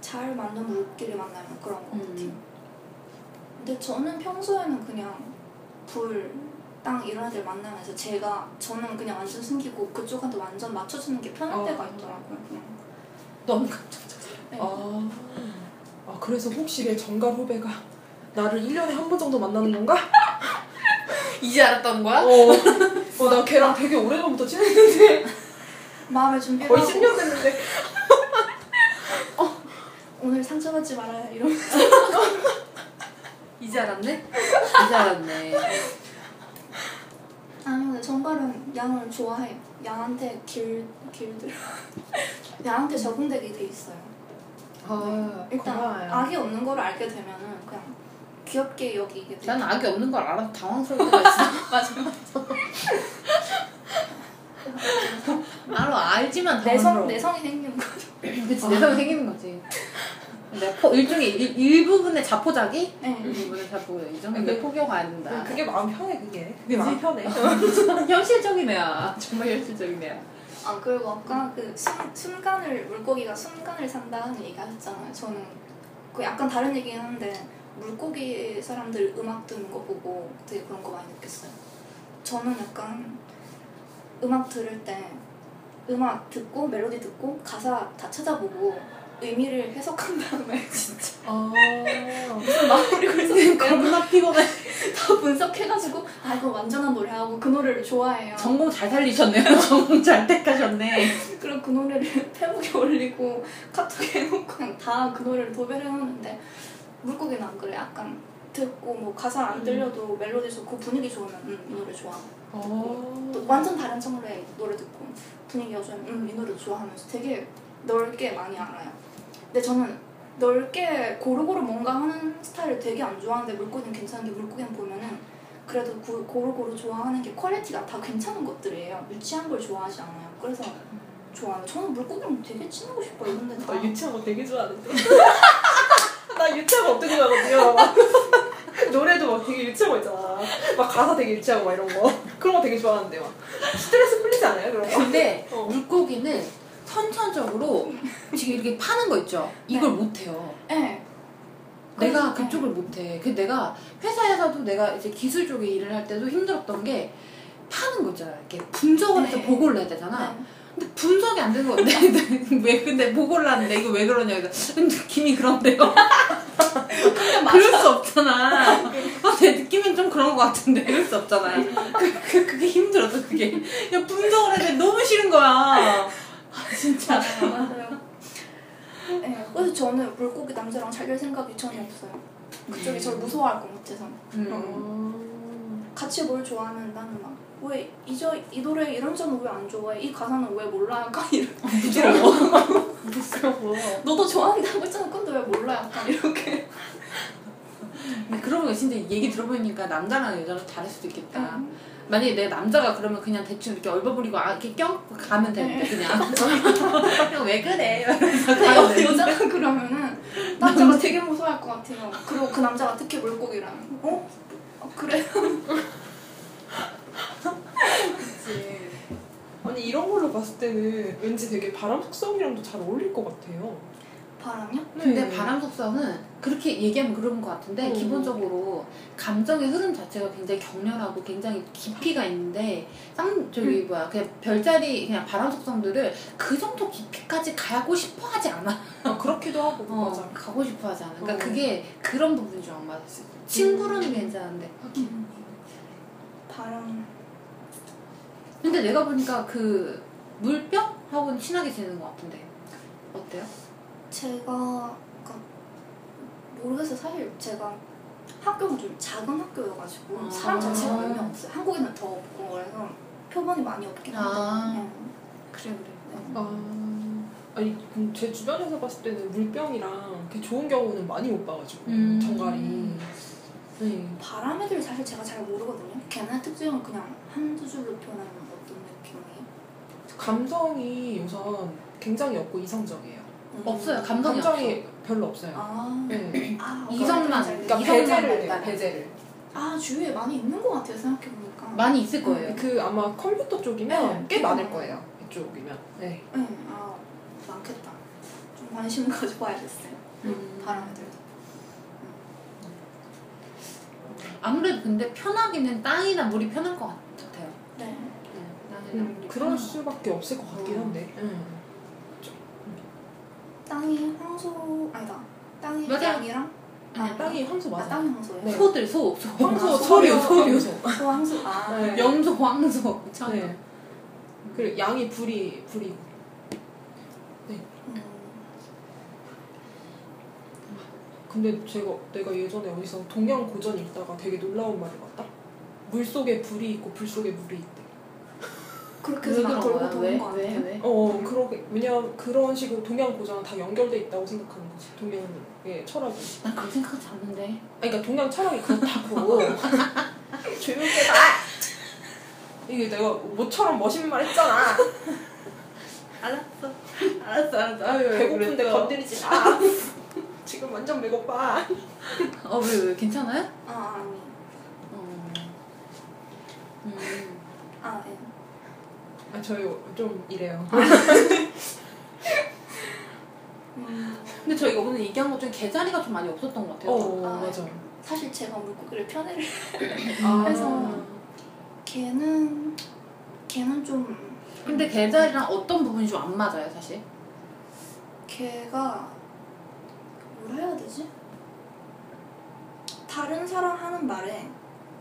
잘 맞는 물끼리 만나면 그런 것 같아요. 음. 근데 저는 평소에는 그냥 불, 땅 이런 애들 만나면서 제가 저는 그냥 완전 숨기고 그쪽한테 완전 맞춰주는 게 편할 어. 때가 있더라고요. 그냥. 너무 감정적. 네. 아, 아 그래서 혹시 내 정갈 후배가 나를 1년에 한 번 정도 만나는 건가? 이제 알았던 거야? 어, 어, 나 걔랑 되게 오래전부터 친했는데 마음의 준비를 거의 하고 10년 됐는데 오늘 상처받지 말아요 이러면서 이제 알았네? 이제 알았네. 근데 정갈은 양을 좋아해요. 양한테 길 길들 양한테 적응되게 돼 있어요. 아, 일단 고마워요. 악이 없는 걸 알게 되면은 그냥 귀엽게 여기게 돼. 난 악이 없는 걸 알아서 당황스러울 때가 있어. 맞아, 맞아. 알아, 알지만 당황스러워. 내성 내성이 생기는 거죠. 그치, 내성이 생기는 거지. 내가 포, 일종의 일, 일부분의 자포자기? 네. 일부분의 자포자기. 이 정도 내 포기하고 안 된다. 그게 마음 편해 그게 그게? 마음 편해 현실적인 애야. 정말 현실적인 애야. 아 그리고 아까 그 순, 순간을 물고기가 순간을 산다 하는 얘기 하셨잖아요. 저는 그 약간 다른 얘기긴 한데 물고기 사람들 음악 듣는 거 보고 되게 그런 거 많이 느꼈어요. 저는 약간 음악 들을 때 음악 듣고 멜로디 듣고 가사 다 찾아보고 의미를 해석한 다음에 진짜 아 무슨 마무리고 있었을까 겁나 피곤해. 다 분석해가지고 아 이거 완전한 노래하고 그 노래를 좋아해요. 전공 잘 살리셨네요. 전공 잘 택하셨네. 그리고 그 노래를 페북에 올리고 카톡에 해놓고 그냥 다 그 노래를 도배를 해놓는데 물고기는 안 그래 약간 듣고 뭐 가사 안 들려도 멜로디 좋고 분위기 좋으면 음, 이 노래 좋아 또 아, 완전 다른 장르의 노래 듣고 분위기가 좋으면 음, 이 노래 좋아하면서 되게 넓게 많이 알아요 근데 저는 넓게 고루고루 뭔가 하는 스타일을 되게 안 좋아하는데 물고기는 괜찮은 게 물고기는 보면은 그래도 고, 고루고루 좋아하는 게 quality가 다 괜찮은 것들이에요. 유치한 걸 좋아하지 않아요. 그래서 좋아요. 저는 물고기랑 되게 친하고 싶어요. 근데 다나 유치한 거 되게 좋아하는데. 나 유치한 거 어떻게 좋아하거든요. 막 노래도 막 되게 유치한 거 있잖아. 막 가사 되게 유치하고 막 이런 거. 그런 거 되게 좋아하는데 막. 스트레스 풀리지 않아요, 그런 거? 근데 어. 물고기는 선천적으로 지금 이렇게 파는 거 있죠. 이걸 못해요. 네. 내가 그래서- 그쪽을 못 해. 그 내가 회사에서도 내가 이제 기술 쪽에 일을 할 때도 힘들었던 게 파는 거 있잖아. 이렇게 분석을 해서 네. 보고를 해야 되잖아. 네. 근데 분석이 안 되는 건데 왜 근데 보고를 하는데 이거 왜 그러냐 그래서 느낌이 그런데요. 그럴 수 없잖아. 어, 내 느낌은 좀 그런 것 같은데 그럴 수 없잖아. 그, 그, 그게 힘들었어 그게. 야 분석을 해야 돼 너무 싫은 거야. 아, 진짜. 맞아요. 네, 그래서 저는 물고기 남자랑 잘될 생각이 전혀 없어요. 그쪽이 저를 무서워할 것 같아서. 음. 어. 같이 뭘 좋아하면 나는 막, 왜, 이, 저, 이 노래 이런 점은 왜 안 좋아해? 이 가사는 왜 몰라? 약간 이런. 부끄러워. 부끄러워. 너도 좋아한다고 했잖아. 근데 왜 몰라? 약간 이렇게. 근데 그러면 진짜 얘기 들어보니까 남자랑 여자랑 다를 수도 있겠다. 음. 만약에 내 남자가 그러면 그냥 대충 이렇게 얼버무리고 아, 이렇게 껴안고 가면 되는데 그냥 그냥 왜 그래? 근데 여. 여자가 그러면은 남자가 되게 무서워할 것 같아요. 그리고 그 남자가 특히 물고기라면. 어? 어 그래? 그치. 아니 이런 걸로 봤을 때는 왠지 되게 바람 속성이랑도 잘 어울릴 것 같아요. 바람이요? 근데 네. 바람 속성은 그렇게 얘기하면 그런 것 같은데 어. 기본적으로 감정의 흐름 자체가 굉장히 격렬하고 굉장히 깊이가 있는데 쌍 저기 뭐야 그냥 별자리 그냥 바람 속성들을 그 정도 깊이까지 가고 싶어 하지 않아. 아, 그렇기도 하고 어, 맞아. 가고 싶어 하지 않아. 그러니까 어. 그게 그런 부분이 좀 안 맞았어. 친구로는 음. 괜찮은데. 바람. 근데 내가 보니까 그 물병하고는 친하게 지내는 것 같은데 어때요? 제가 모르겠어요. 사실 제가 학교가 좀 작은 학교여가지고 아. 사람 자체가 몇 명 없어요. 한국에는 더 없고 그래서 표본이 많이 없긴 아. 한데 네. 그래 그래. 아, 아니 그럼 제 주변에서 봤을 때는 물병이랑 이렇게 좋은 경우는 많이 못 봐가지고 음. 정갈이. 네. 바람 애들 사실 제가 잘 모르거든요. 걔네 특징은 그냥 한두 줄로 표현하면 어떤 느낌이에요? 감성이 우선 굉장히 없고 이성적이에요. 음. 없어요. 감성이 감정이 별로 없어요. 아, 네. 아 이성만. 잘 그러니까 이성만 배제를. 해요. 배제를. 아 주위에 많이 있는 것 같아요 생각해 보니까. 많이 있을 거예요. 그 아마 컴퓨터 쪽이면 네. 꽤 많을 거예요. 이쪽이면. 네. 응, 아 많겠다. 좀 관심 가져봐야겠어요. 음. 바람 애들도. 아무래도 근데 편하기는 땅이나 물이 편할 것 같아요. 네. 네, 땅이나 음, 물이 그럴 수밖에 없을 것 같긴 음. 한데. 음. 땅이 황소 아니다. 땅이 네, 아, 땅이 황소 아 맞아. 땅이 황소예요. 네. 소들 소, 소. 황소, 아, 소류, 소류. 소 황소. 아. 네. 염소, 황소. 참. 네. 그리고 양이 불이 불이고. 음. 근데 제가 내가 예전에 어디서 동양 고전 읽다가 되게 놀라운 말을 봤다. 물 속에 불이 있고 불 속에 물이 있대. 그렇게 돌고 거야? 도는 왜? 거 왜? 왜? 어, 그러게 왜냐면 그런 식으로 동양 고전은 다 연결돼 있다고 생각하는 거지. 동양의 철학이. 난 그렇게 생각하지 않는데. 아니, 그러니까 동양 철학이 그렇다고. 조용히 해봐. 이게 내가 모처럼 멋있는 말 했잖아. 알았어. 알았어, 알았어. 아유, 배고픈데 그랬어. 건드리지 마. 지금 완전 배고파. 어, 왜, 왜? 괜찮아요? 아 아니. 어. 음. 아 네. 아, 저희 좀 이래요. 음, 근데 저희가 오늘 얘기한 것 중에 개자리가 좀 많이 없었던 것 같아요. 어, 아, 맞아. 사실 제가 물고기를 편애를 아, 그래서 걔는 걔는 좀 근데 개자리랑 어떤 부분이 좀 안 맞아요, 사실? 걔가 뭐라 해야 되지? 다른 사람 하는 말에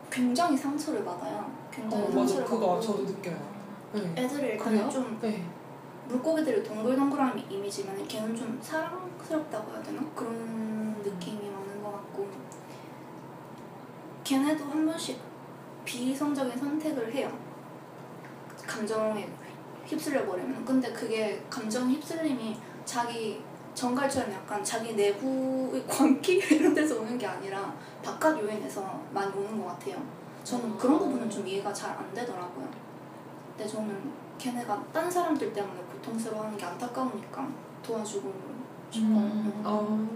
굉장히 상처를 받아요. 굉장히 어, 맞아. 상처를 그거 받고 저도 느껴요. 네. 애들을 일단 그래요? 좀 네. 물고기들이 동글동글한 이미지면 걔는 좀 사랑스럽다고 해야 되나? 그런 느낌이 많은 것 같고 걔네도 한 번씩 비이성적인 선택을 해요. 감정에 휩쓸려 버리면 근데 그게 감정 휩쓸림이 자기 정갈처럼 약간 자기 내부의 광기 이런 데서 오는 게 아니라 바깥 요인에서 많이 오는 것 같아요. 저는 그런 부분은 좀 이해가 잘 안 되더라고요. 근데 저는 걔네가 딴 사람들 때문에 고통스러워하는 게 안타까우니까 도와주고 싶어요. 음. 아,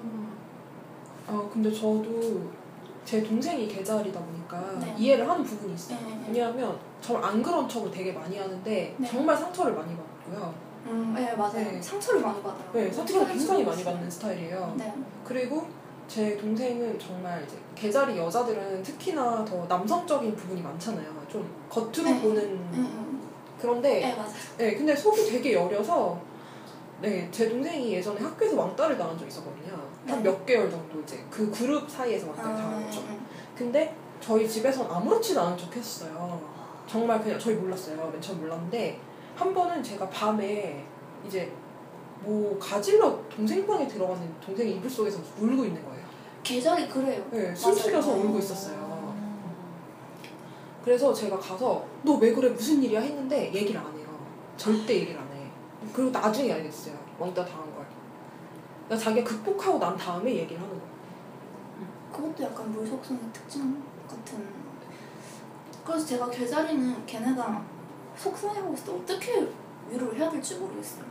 아 근데 저도 제 동생이 계절이다 보니까 네. 이해를 하는 부분이 있어요. 네, 네, 네. 왜냐하면 저를 안 그런 척을 되게 많이 하는데 네. 정말 상처를 많이 받고요. 음, 네 맞아요. 네. 상처를 많이 받아요. 네, 상처를 굉장히 많이. 받는 스타일이에요. 네. 그리고 제 동생은 정말 이제 계절이 여자들은 특히나 더 남성적인 부분이 많잖아요. 좀 겉으로 네. 보는 음, 음. 그런데 네 맞아요. 네, 근데 속이 되게 여려서 네, 제 동생이 예전에 학교에서 왕따를 당한 적이 있었거든요. 한 네. 몇 개월 정도 이제 그 그룹 사이에서 아, 왕따를 당한 거죠. 음, 근데 저희 집에선 아무렇지도 않은 척 했어요. 정말 그냥 저희 몰랐어요. 맨 처음 몰랐는데 한 번은 제가 밤에 이제 뭐 가질러 동생 방에 들어갔는데 동생이 이불 속에서 울고 있는 거예요. 계절이 그래요. 네, 숨쉬려서 맞아요. 울고 있었어요. 그래서 제가 가서 너 왜 그래 무슨 일이야 했는데 얘기를 안 해요. 절대 얘기를 안 해. 그리고 나중에 알겠어요. 왕따 당한 걸. 그러니까 자기가 극복하고 난 다음에 얘기를 하는 거예요. 그것도 약간 물속성의 특징 같은. 그래서 제가 계자리는 걔네가 속상해하고 있을 때 어떻게 위로를 해야 될지 모르겠어요.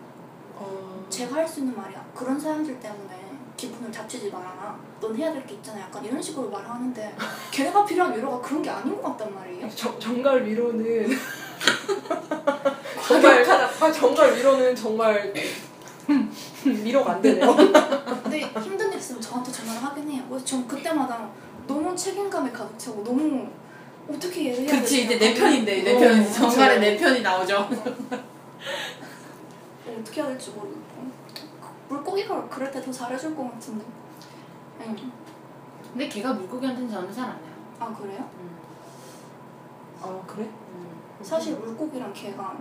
어... 제가 할 수 있는 말이야. 그런 사람들 때문에 기분을 잡치지 말아라. 넌 해야 될 게 있잖아. 약간 이런 식으로 말을 하는데 걔네가 필요한 위로가 그런 게 아닌 것 같단 말이에요. 정, 정갈 위로는 정말 아, 정갈 위로는 정말 위로가 안 되네요. 근데 힘든 일 있으면 저한테 전화를 하긴 해요. 그래서 전 그때마다 너무 책임감에 가득 차고 너무 어떻게 얘를 해야 그치? 이제 내 편인데 내 어, 편이 그쵸. 정갈의 내 편이 나오죠. 어떻게 해야 될지 모르겠고 물고기가 그럴 때 더 잘해줄 것 같은데. 응. 근데 걔가 물고기한테는 저는 잘 안 해요. 아 그래요? 아 그래? 사실 물고기랑 개가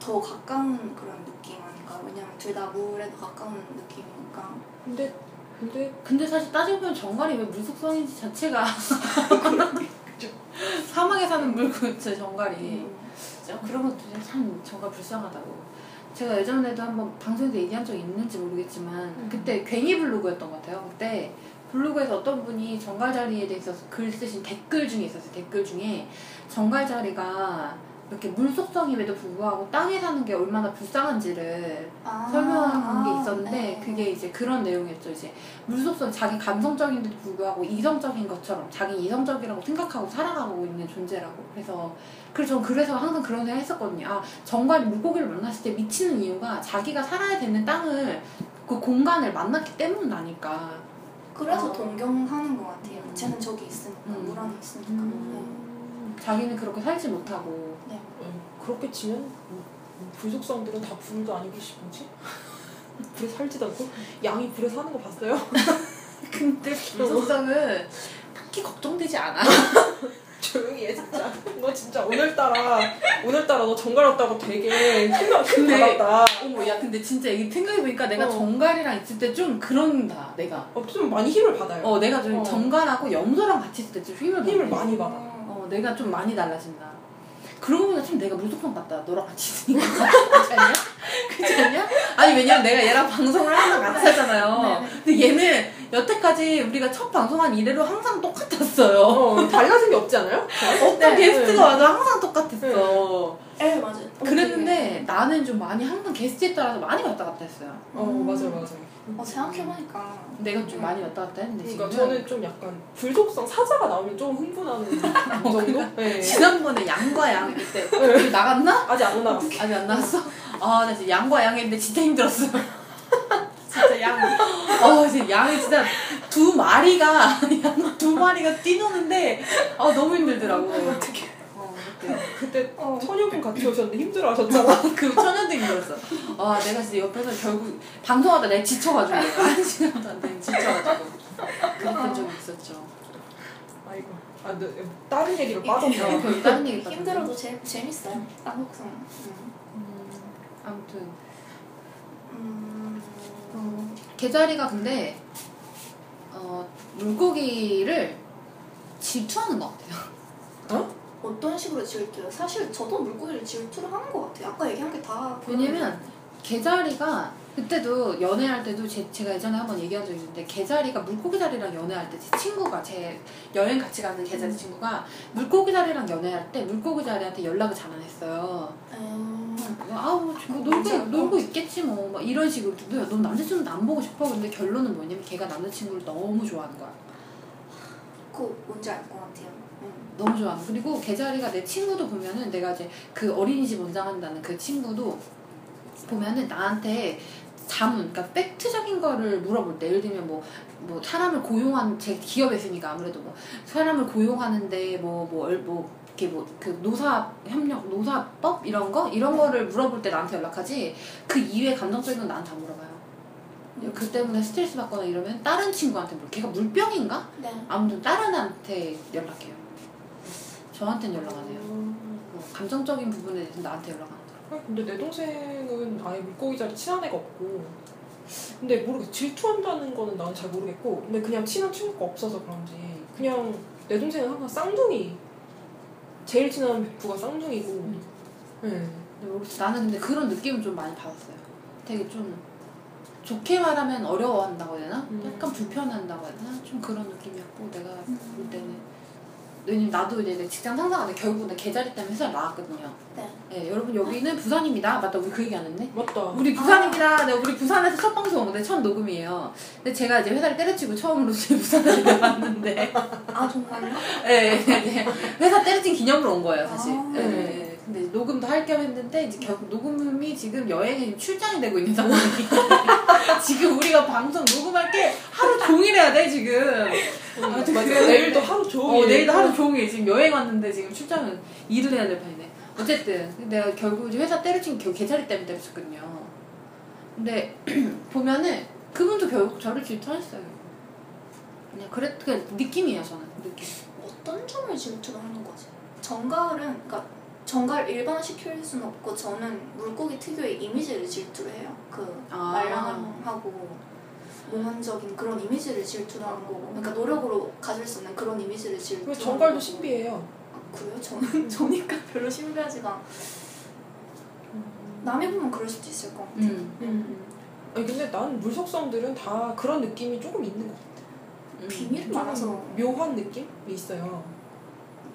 더 가까운 그런 느낌 아닌가? 왜냐면 둘 다 물에 더 가까운 느낌이니까. 근데 근데 근데 사실 따져보면 정갈이 왜 물속성인지 자체가 사막에 사는 물고기 정갈이 음. 그런 것도 참 정말 불쌍하다고. 제가 예전에도 한번 방송에서 얘기한 적 있는지 모르겠지만 음. 그때 괜히 블로그였던 것 같아요. 그때 블로그에서 어떤 분이 정갈자리에 대해서 글 쓰신 댓글 중에 있었어요. 댓글 중에 정갈자리가 이렇게 물속성임에도 불구하고 땅에 사는 게 얼마나 불쌍한지를 아, 설명한 게 아, 있었는데 네. 그게 이제 그런 내용이었죠. 이제 물속성 자기 감성적인데도 불구하고 이성적인 것처럼 자기 이성적이라고 생각하고 살아가고 있는 존재라고. 그래서 그래서 전 그래서 항상 그런 생각 했었거든요. 아 정갈이 물고기를 만났을 때 미치는 이유가 자기가 살아야 되는 땅을 그 공간을 만났기 때문 아닐까. 그래서 어. 동경하는 것 같아요. 음. 쟤는 저기 있으니까 음. 물 안에 있으니까. 음, 자기는 그렇게 살지 못하고. 음, 그렇게 치면 음, 음, 불속성들은 다 불도 아니고 씨 뭐지? 불에 살지도 않고 양이 불에 사는 거 봤어요? 근데 물속성은 딱히 걱정되지 않아. 조용히 해 진짜. 너 진짜 오늘따라 오늘따라 너 정갈 없다고 되게 힘 근데- 받았다. 어머 야 근데 진짜 이게 생각해보니까 내가 어. 정갈이랑 있을 때 좀 그런다 내가. 어, 좀 많이 힘을 받아요. 어 내가 좀 어. 정갈하고 염소랑 같이 있을 때 좀 힘을 힘을. 많이 받아. 어 내가 좀 많이 달라진다. 그러고 보니까 참 내가 물속성 같다. 너랑 같이 있으니까. 그렇지 않냐? 그렇지 않냐? 아니 왜냐면 내가 얘랑 방송을 항상 같이 하잖아요. 네네. 근데 얘는 여태까지 우리가 첫 방송한 이래로 항상 똑같았어요. 어, 달라진 게 없지 않아요? 어떤 네, 게스트가 와도 항상 똑같았어. 네 맞아요. 어, 그랬는데 나는 좀 많이 항상 게스트에 따라서 많이 왔다 갔다 했어요. 어 맞아요 맞아요. 어, 생각해보니까 내가 좀 많이 왔다 갔다 했는데 그러니까 지금은 저는 좀 약간 불속성 사자가 나오면 좀 흥분하는 정도? 네. 지난번에 양과 양 그때 우리 나갔나? 아직 안 나왔어. 아직 안 나왔어? 아나 진짜 양과 양 했는데 진짜 힘들었어. 진짜 양. 어 진짜 양이 진짜 두 마리가 양 두 마리가 뛰노는데 아 너무 힘들더라고. 어떻게? 어 그때 어. 처녀분 같이 오셨는데 힘들어 하셨잖아. 그 천연도 힘들었어. 아 내가 진짜 옆에서 결국 방송하다 내가 지쳐가지고 한 시간도 안 되는 지쳐가지고 그랬던 적이 있었죠. 아이고. 아, 네, 다른 얘기로 어, 빠졌네요. 그 다른 얘기 빠졌네. 힘들어도 재, 재밌어요. 한국성. 음. 음, 아무튼 음. 어, 개자리가 근데 어, 물고기를 질투하는 것 같아요. 어떤 식으로 질투요? 사실 저도 물고기를 질투를 하는 것 같아요. 아까 얘기한 게 다. 왜냐면 개자리가 그때도 연애할 때도 제, 제가 예전에 한번 얘기한 적이 있는데 개자리가 물고기 자리랑 연애할 때 제 친구가 제 여행 같이 가는 개자리 친구가 물고기 자리랑 연애할 때 물고기 자리한테 연락을 잘 안 했어요. 음, 아우 뭐 놀고 뭔지 놀고 있겠지 뭐 막 이런 식으로 넌 남자친구 안 보고 싶어 근데 결론은 뭐냐면 걔가 남자친구를 너무 좋아하는 거야. 그 뭔지 알 것 같아요. 음. 너무 좋아하는 그리고 개자리가 내 친구도 보면은 내가 이제 그 어린이집 원장한다는 그 친구도 보면은 나한테 자문, 그러니까 팩트적인 거를 물어볼 때, 예를 들면 뭐, 뭐, 사람을 고용한, 제 기업에 있으니까 아무래도 뭐, 사람을 고용하는데 뭐, 뭐, 얼- 뭐, 이렇게 뭐, 그 노사 협력, 노사법? 이런 거? 이런 거를 물어볼 때 나한테 연락하지, 그 이외에 감정적인 건 나한테 안 물어봐요. 그 때문에 스트레스 받거나 이러면 다른 친구한테 물어. 걔가 물병인가? 네. 아무튼 다른 애한테 연락해요. 저한테는 연락 안 해요. 뭐, 감정적인 부분에 대해서 나한테 연락 안. 아, 근데 내 동생은 아예 물고기 자리 친한 애가 없고 근데 모르겠어 질투한다는 거는 나는 잘 모르겠고 근데 그냥 친한 친구가 없어서 그런지 그냥 내 동생은 항상 쌍둥이 제일 친한 베프가 쌍둥이고 음. 네. 나는 근데 그런 느낌을 좀 많이 받았어요. 되게 좀 좋게 말하면 어려워한다고 해야 되나? 음. 약간 불편한다고 해야 되나? 좀 그런 느낌이었고 내가 볼 때는 왜냐면 나도 이제 내 직장 상사가 결국 내 계자리 때문에 회사를 나왔거든요. 네. 네, 여러분 여기는 부산입니다. 맞다 우리 그 얘기 안 했네. 맞다 우리 부산입니다. 네, 우리 부산에서 첫 방송, 네, 첫 녹음이에요. 근데 제가 이제 회사를 때려치고 처음으로 이제 부산에 내려왔는데, 아 정말요? 네, 네, 네. 회사 때려친 기념으로 온 거예요, 사실. 아. 네, 네. 근데 녹음도 할 겸 했는데, 이제 결국 녹음이 지금 여행에 출장이 되고 있는 상황이. 지금 우리가 방송 녹음할 게 하루 종일 해야 돼, 지금. 음, 아무튼 맞아. 내일도 하루 종일 어, 내일도 하루 종일 지금 여행 왔는데 지금 출장은 일을 해야 될 판이네. 어쨌든 내가 결국 이제 회사 때려친 게 계자리 때문에 때렸었거든요. 근데 보면은 그분도 결국 저를 질투했어요. 그냥 그래 그 느낌이에요 저는 느낌. 어떤 점을 질투를 하는 거지? 정갈은 그러니까 정갈 일반시킬 수는 없고 저는 물고기 특유의 이미지를 질투를 해요. 그 아. 말랑하고 몽환적인 그런 이미지를 질투를 하는 거고 그러니까 노력으로 가질 수 없는 그런 이미지를 질투. 그리고 정갈도 신비해요 아, 그래요? 저는 저니까 별로 신비하지가 남이 보면 그럴 수도 있을 것 같아요. 음. 아니 근데 난 물속성들은 다 그런 느낌이 조금 있는 것 같아 음. 비밀이 좀 많아서 묘한 느낌이 있어요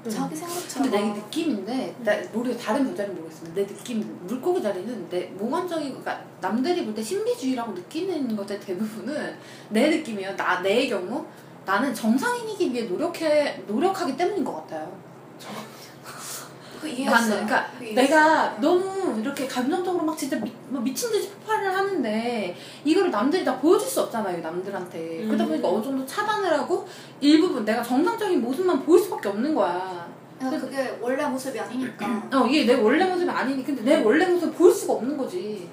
음. 자기 생각처럼 근데 내 느낌인데 나 모르겠 다른 여자는 모르겠습니다. 내 느낌 물고기 자리는 내 몽환적인 그러니까 남들이 볼 때 신비주의라고 느끼는 것의 대부분은 내 느낌이에요. 나 내 경우 나는 정상인이기 위해 노력해 노력하기 때문인 것 같아요. 그 이해했어요. 나는 그러니까 그 이해했어요. 내가 너무 이렇게 감정적으로 막 진짜 미, 막 미친 듯이 폭발을 하는데 이거를 남들이 다 보여줄 수 없잖아요 남들한테 음. 그러다 보니까 어느 정도 차단을 하고 일부분 내가 정상적인 모습만 보일 수밖에 없는 거야 그러니까 그게 원래 모습이 아니니까 어 이게 내 원래 모습이 아니니 근데 내 원래 모습 보일 수가 없는 거지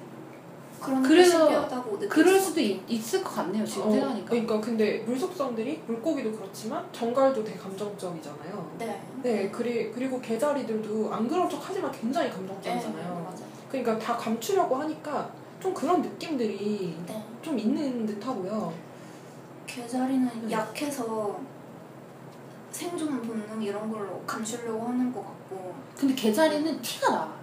그런 게 그래서 그럴 수 수도 있, 있을 것 같네요 지금 어, 생각하니까 그러니까 근데 물속성들이 물고기도 그렇지만 정갈도 되게 감정적이잖아요. 네. 네, 그리, 그리고 개자리들도 안 그런 척 하지만 굉장히 네, 감정적이잖아요. 맞아. 그러니까 다 감추려고 하니까 좀 그런 느낌들이 네. 좀 있는 듯 하고요. 개자리는 음. 약해서 생존 본능 이런 걸로 감추려고 하는 것 같고. 근데 개자리는 티가 나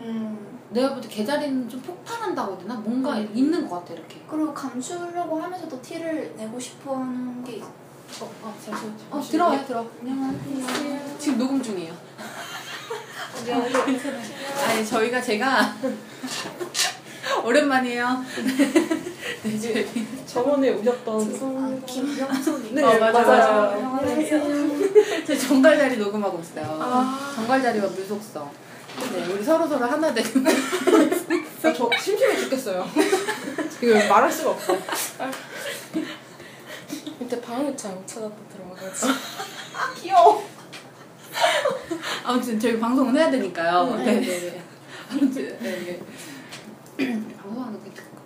음. 내가 볼 때 개자리는 좀 폭발한다고 해야 되나? 뭔가 음. 있는 것 같아 이렇게 그리고 감추려고 하면서도 티를 내고 싶어 하는 게 있... 어, 아, 잠시, 잠시. 어 들어와요 들어 안녕하세요. 지금 녹음 중이에요 안녕하세요. 아니 저희가 제가 오랜만이에요. 네, 저희 저번에 오셨던 아, 김명선이. 네, 어, 맞아, 맞아. 안녕하세요. 저희 정갈자리 녹음하고 있어요. 아. 정갈자리와 물속성. 네, 우리 서로 서로 하나 되는. 아, 저 심심해 죽겠어요. 지금 말할 수가 없어. 그때 방을 잘못 찾았다 들어가가지고 귀여워. 아무튼 저희 방송은 해야 되니까요. 네, 네, 네, 네. 아무튼 네, 네. 방송하는 게 듣고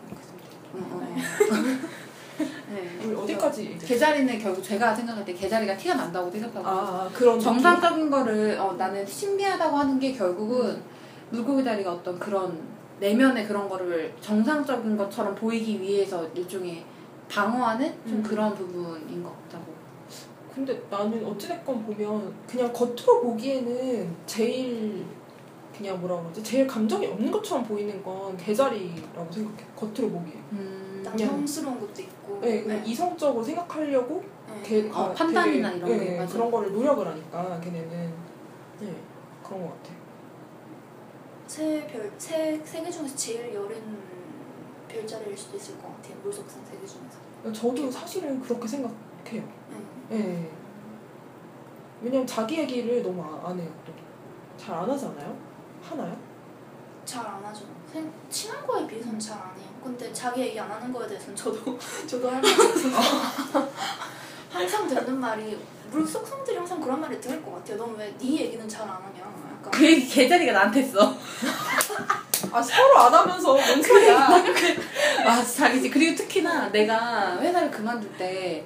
있습니다. 어, 어. 네. 개자리는 결국 제가 생각할 때 개자리가 티가 난다고 생각하고 아, 그런? 정상적인 거를 어, 나는 신비하다고 하는 게 결국은 물고기 다리가 어떤 그런 내면의 그런 거를 정상적인 것처럼 보이기 위해서 일종의 방어하는 좀 음. 그런 부분인 것 같다고. 근데 나는 어찌됐건 보면 그냥 겉으로 보기에는 제일 그냥 뭐라 그러지 제일 감정이 없는 것처럼 보이는 건 개자리라고 생각해 겉으로 보기에 음. 남성스러운 것도 있고 네, 그냥 이성적으로 생각하려고 네. 걔, 어, 아, 판단이나 되게, 이런 게, 네, 맞아. 그런 거를 노력을 하니까 걔네는 네 그런 것 같아 세별 세 세계 중에서 제일 여린 별자리일 수도 있을 것 같아요. 물속성 세계 중에서. 저도 사실은 그렇게 생각해요 네. 네. 왜냐면 자기 얘기를 너무 아- 안 해요 또 잘 안 하잖아요 하나요? 잘 안 하죠. 생- 친한 거에 비해서는 잘 안 해요. 근데 자기 얘기 안 하는 거에 대해서는 저도 저도 할 말이 없어서 항상 듣는 말이 물속성들이 항상 그런 말을 들을 것 같아요. 너는 왜네 얘기는 잘 안 하냐. 약간 그 얘기 개자리가 나한테 했어. 아 서로 안 하면서 뭔 소리야 아 자기지. 그리고 특히나 내가 회사를 그만둘 때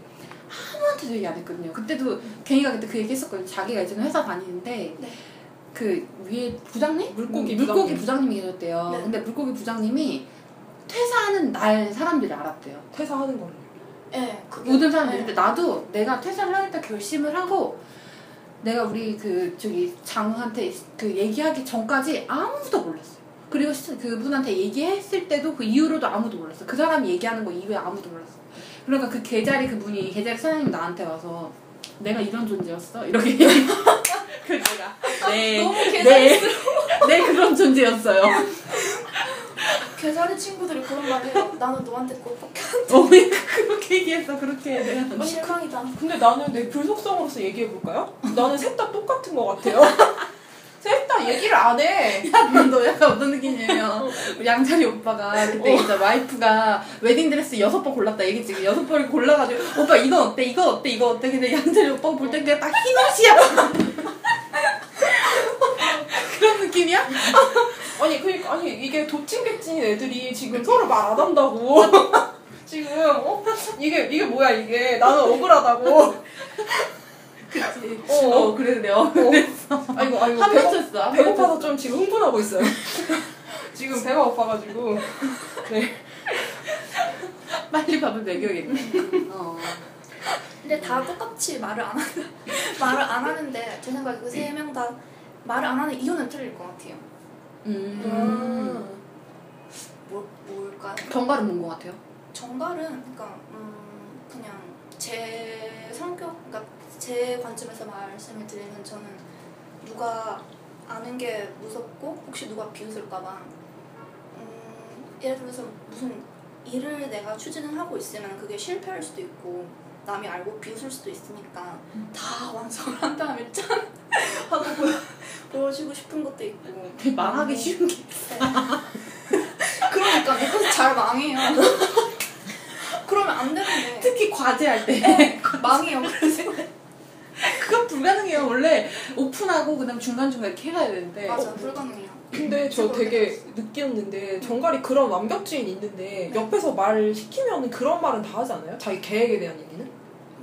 아무한테도 얘기 안 했거든요. 그때도 걔가 그때 그 얘기 했었거든요. 자기가 이제는 회사 다니는데 네. 그 위에 부장님? 물고기 물고기 부장님. 부장님이 계셨대요. 네. 근데 물고기 부장님이 퇴사하는 날 사람들이 알았대요. 퇴사하는 예, 그게 모든 사람들이. 네. 근데 나도 내가 퇴사를 하겠다 결심을 하고 내가 우리 그 저기 장한테 그 얘기하기 전까지 아무도 몰랐어요. 그리고 시- 그분한테 얘기했을 때도 그 이후로도 아무도 몰랐어. 그 사람이 얘기하는 거 이외에 아무도 몰랐어. 그러니까 그 계자리 그분이 계자리 사장님 나한테 와서 내가 이런 존재였어 이렇게 얘기- 그 내가 네, 너무 네, 개자리스러워. 네 그런 존재였어요. 개자리 친구들이 그런 말 해요. 나는 너한테 그것밖에 안 어, 그렇게 얘기했어 그렇게 내가 돼. 실망이다. 근데 나는 내 불속성으로서 얘기해 볼까요? 나는 셋 다 똑같은 것 같아요. 셋 다 얘기를 안 해. 너 약간 어떤 느낌이에요? 양자리 오빠가 그때 진짜 와이프가 웨딩드레스 여섯 번 골랐다 얘기했지. 그 여섯 번을 골라가지고 오빠 이거 어때? 이거 어때? 이거 어때? 근데 양자리 오빠가 볼 때 그냥 딱 흰옷이야. 그런 느낌이야? 아니 그니까 아니 이게 도찐개찐 애들이 지금 서로 말 안 한다고. 지금 어 이게 이게 뭐야 이게 나는 억울하다고. 그치. 어. 어, 그래요. 그랬어. 아이고 아이고 한 배고, 번 쳤어. 한 배고파서 번좀 지금 흥분하고 있어요. 지금 배가 고파가지고. 네. 빨리 밥을 먹여야겠네. 어. 근데 다 똑같이 말을 안 하는 말을 안 하는데 제 생각에 그 세 명 다 말을 안 하는 이유는 틀릴 것 같아요. 음. 뭘 뭘까요? 견과를 본것 같아요. 정갈은 그러니까 음 그냥 제 성격 그러니까 제 관점에서 말씀을 드리면 저는 누가 아는 게 무섭고 혹시 누가 비웃을까봐 음 예를 들어서 무슨 일을 내가 추진을 하고 있으면 그게 실패할 수도 있고 남이 알고 비웃을 수도 있으니까 다 완성을 한 다음에 짠 하고 보여, 보여주고 싶은 것도 있고 되게 말하기 쉬운 게. 네. 그러니까 내 것이 잘 망해요. 그러면 안 되는데 특히 과제할 때. 망해요. 그래서 그건 불가능해요. 원래 오픈하고 그다음 중간중간 이렇게 해가야 되는데. 맞아 불가능해요. 근데 저 되게 느꼈는데 정갈이 그런 완벽주의는 있는데 옆에서 말을 시키면 그런 말은 다 하지 않아요? 자기 계획에 대한 얘기는?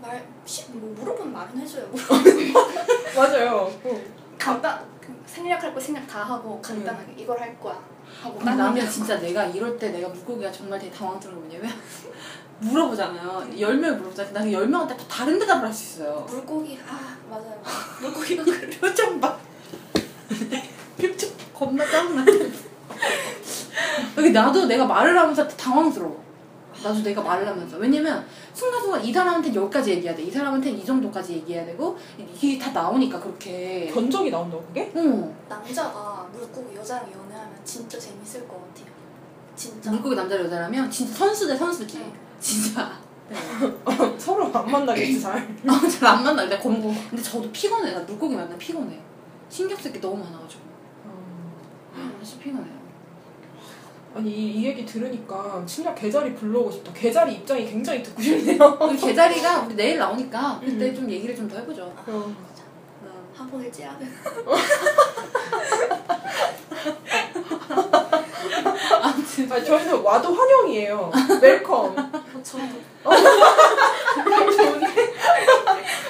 말, 시, 뭐 물어보면 말은 해줘요. 맞아요. 어. 간단, 그 생략할 거 생략 다 하고 간단하게 이걸 할 거야. 하고 딱 얘기하고. 진짜 내가 이럴 때 내가 물고기가 정말 되게 당황스러운 게 뭐냐면 물어보잖아요. 열 명을 물어보잖아요. 나는 열 명한테 다 다른 대답을 할 수 있어요. 물고기 아 맞아요. 물고기가 그래. 표정 봐. 표정 겁나 짜증나. 여기 나도 내가 말을 하면서 당황스러워. 나도 내가 말을 하면서. 왜냐면 순간순간 이 사람한테 여기까지 얘기해야 돼. 이 사람한테 이 정도까지 얘기해야 되고 이게 다 나오니까 그렇게. 견적이 나온다고 그게? 응. 남자가 물고기 여자랑 연애하면 진짜 재밌을 것 같아요. 진짜. 물고기 남자 여자라면 진짜 선수 대 선수지. 네. 진짜. 네. 서로 안 만나겠지 잘. 어, 잘안 만나. 내가 검 근데 저도 피곤해. 나 물고기 만나 피곤해. 신경 쓸 게 너무 많아가지고. 진짜 피곤해요. 아니 이, 이 얘기 들으니까 진짜 개자리 불러오고 싶다. 개자리 입장이 굉장히 듣고 싶네요. 우리 개자리가 우리 내일 나오니까 그때 음. 좀 얘기를 좀 더 해보죠. 어. 째야 돼. 아무튼 아니, 저희는 와도 환영이에요. welcome. 저도.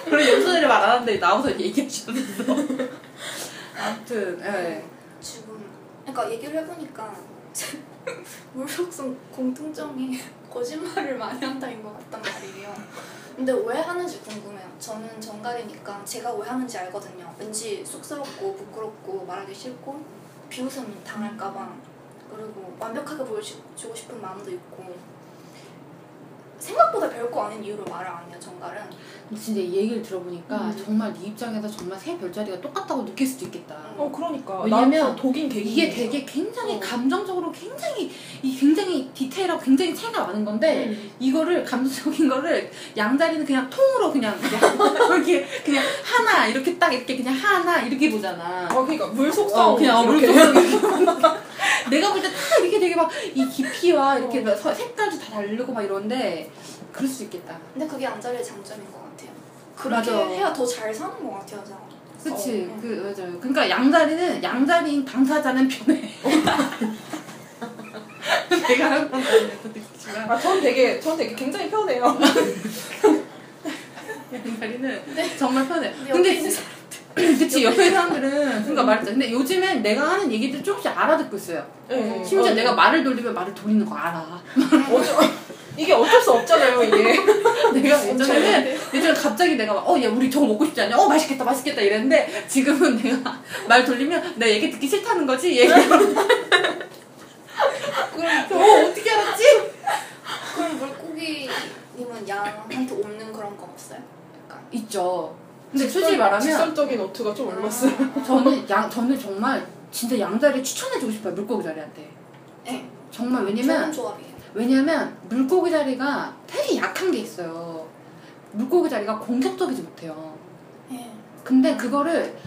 그런 연수들이 말 안 하는데 나와서 얘기하셨어. 아무튼 예. 지금 그러니까 얘기를 해보니까 물속성 공통점이 거짓말을 많이 한다인 것 같단 말이에요. 근데 왜 하는지 궁금해요. 저는 전갈이니까 제가 왜 하는지 알거든요. 왠지 쑥스럽고 부끄럽고 말하기 싫고 비웃음 당할까봐 그리고 완벽하게 보여주고 싶은 마음도 있고 생각보다 별거 아닌 이유로 말을 안 해요 정갈은 근데 진짜 이 얘기를 들어보니까 음. 정말 네 입장에서 정말 세 별자리가 똑같다고 느낄 수도 있겠다. 어 그러니까 왜냐면 독인 되게 이게 되게 굉장히 어. 감정적으로 굉장히 이 굉장히 디테일하고 굉장히 차이가 많은 건데 음. 이거를 감정적인 거를 양다리는 그냥 통으로 그냥 이렇게 그냥 하나 이렇게 딱 이렇게 그냥 하나 이렇게 보잖아. 어 그러니까 물 속성 어, 그냥. 물속성 내가 볼 때 다 이렇게 되게 막 이 깊이와 이렇게 막 서- 색깔도 다 다르고 막 이런데 그럴 수 있겠다. 근데 그게 안자리의 장점인 것 같아요 맞아. 그렇게 해야 더 잘 사는 것 같아요 저는 그치 어, 그 맞아요. 그러니까 양다리는 양다리인 당사자는 편해. 내가 하는 건 느끼지만 아, 전 되게 전 되게 굉장히 편해요. 양다리는 정말 편해. 근데 근데 옆에 있는 진- 그치 옆에 사람들은 그러니까 말했죠. 근데 요즘엔 내가 하는 얘기들 조금씩 알아듣고 있어요. 네. 심지어 어, 내가 말을 돌리면 말을 돌리는 거 알아. 어쩌, 이게 어쩔 수 없잖아요 이게. 내가 예전에는 예전에 갑자기 내가 막, 어, 야, 우리 저거 먹고 싶지 않냐? 어, 맛있겠다, 맛있겠다 이랬는데 지금은 내가 말 돌리면 내 얘기 듣기 싫다는 거지? 얘기. 그럼 어, 어떻게 알았지? 그럼 물고기님은 양한테 없는 그런 건 없어요? 약간 있죠. 근데 솔직히 말하면 직설적인 어투가 좀 올랐어요. 저는 양, 저는 정말 진짜 양자리 추천해주고 싶어요, 물고기 자리한테. 네 정말 왜냐면, 조합이에요 왜냐면 물고기 자리가 되게 약한 게 있어요. 물고기 자리가 공격적이지 못해요. 네. 근데 그거를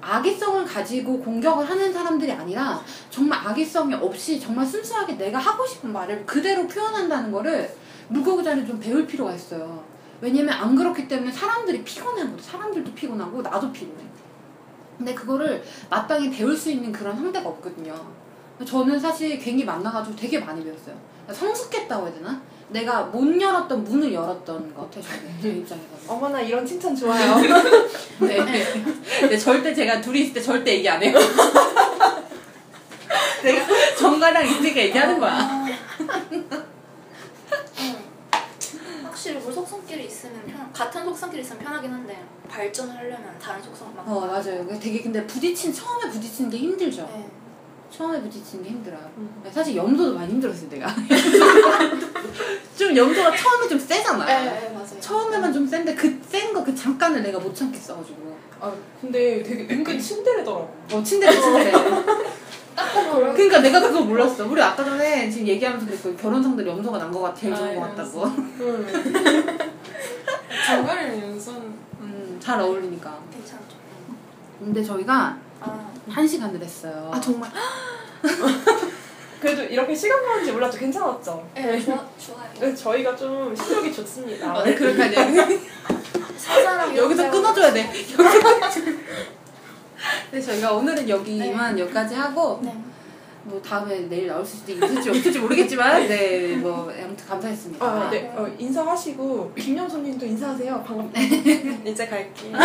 악의성을 가지고 공격을 하는 사람들이 아니라 정말 악의성이 없이 정말 순수하게 내가 하고 싶은 말을 그대로 표현한다는 거를 물고기 자리 좀 배울 필요가 있어요. 왜냐면 안 그렇기 때문에 사람들이 피곤해하고 사람들도 피곤하고 나도 피곤해. 근데 그거를 마땅히 배울 수 있는 그런 상대가 없거든요. 저는 사실 괜히 만나가지고 되게 많이 배웠어요. 성숙했다고 해야 되나? 내가 못 열었던 문을 열었던 것 같아요. 제 입장에서. 어머나 이런 칭찬 좋아요. 네. 근데 절대 제가 둘이 있을 때 절대 얘기 안 해요. 내가 정가랑 인지가 얘기하는 거야. 확실히 물 속성끼리 있으면 편 같은 속성끼리 있으면 편하긴 한데 발전을 하려면 다른 속성을 막 어, 맞아요. 되게 근데 부딪힌, 처음에 부딪히는 게 힘들죠. 네. 처음에 부딪히는 게 힘들어요. 음. 사실 염도도 많이 힘들었어요, 내가. 좀 염도가 처음에 좀 세잖아. 네, 네, 맞아요. 처음에만 좀 센데 그 센 거 그 잠깐을 내가 못 참겠어가지고. 아 근데 되게 은근 침대래더라고. 어, 침대를 침대. 그러니까 내가 그걸 몰랐어. 우리 아까 전에 지금 얘기하면서 그랬고 결혼상들 염도가 난거 같아. 제일 좋은 거 아, 같다고. 응. 정갈이랑 연선 음, 잘 어울리니까. 괜찮죠. 근데 저희가 아, 한 시간을 했어요. 아 정말. 그래도 이렇게 시간 가는지 몰랐죠. 괜찮았죠. 네, 좋아, 좋아요. 네, 저희가 좀 실력이 좋습니다. 아, 네, 그러니까요. 사자랑 여기서 끊어줘야 돼. 여기서. 네, 저희가 오늘은 여기만 여기까지 하고, 네. 뭐 다음에 내일 나올 수도 있을지 없을지 모르겠지만, 네, 뭐 아무튼 감사했습니다. 아, 네. 어, 인사하시고 김영선님도 인사하세요. 반갑다. 이제 갈게요.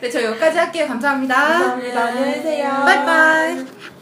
네, 저 여기까지 할게요. 감사합니다. 감사합니다. 안녕히 계세요. 빠이빠이.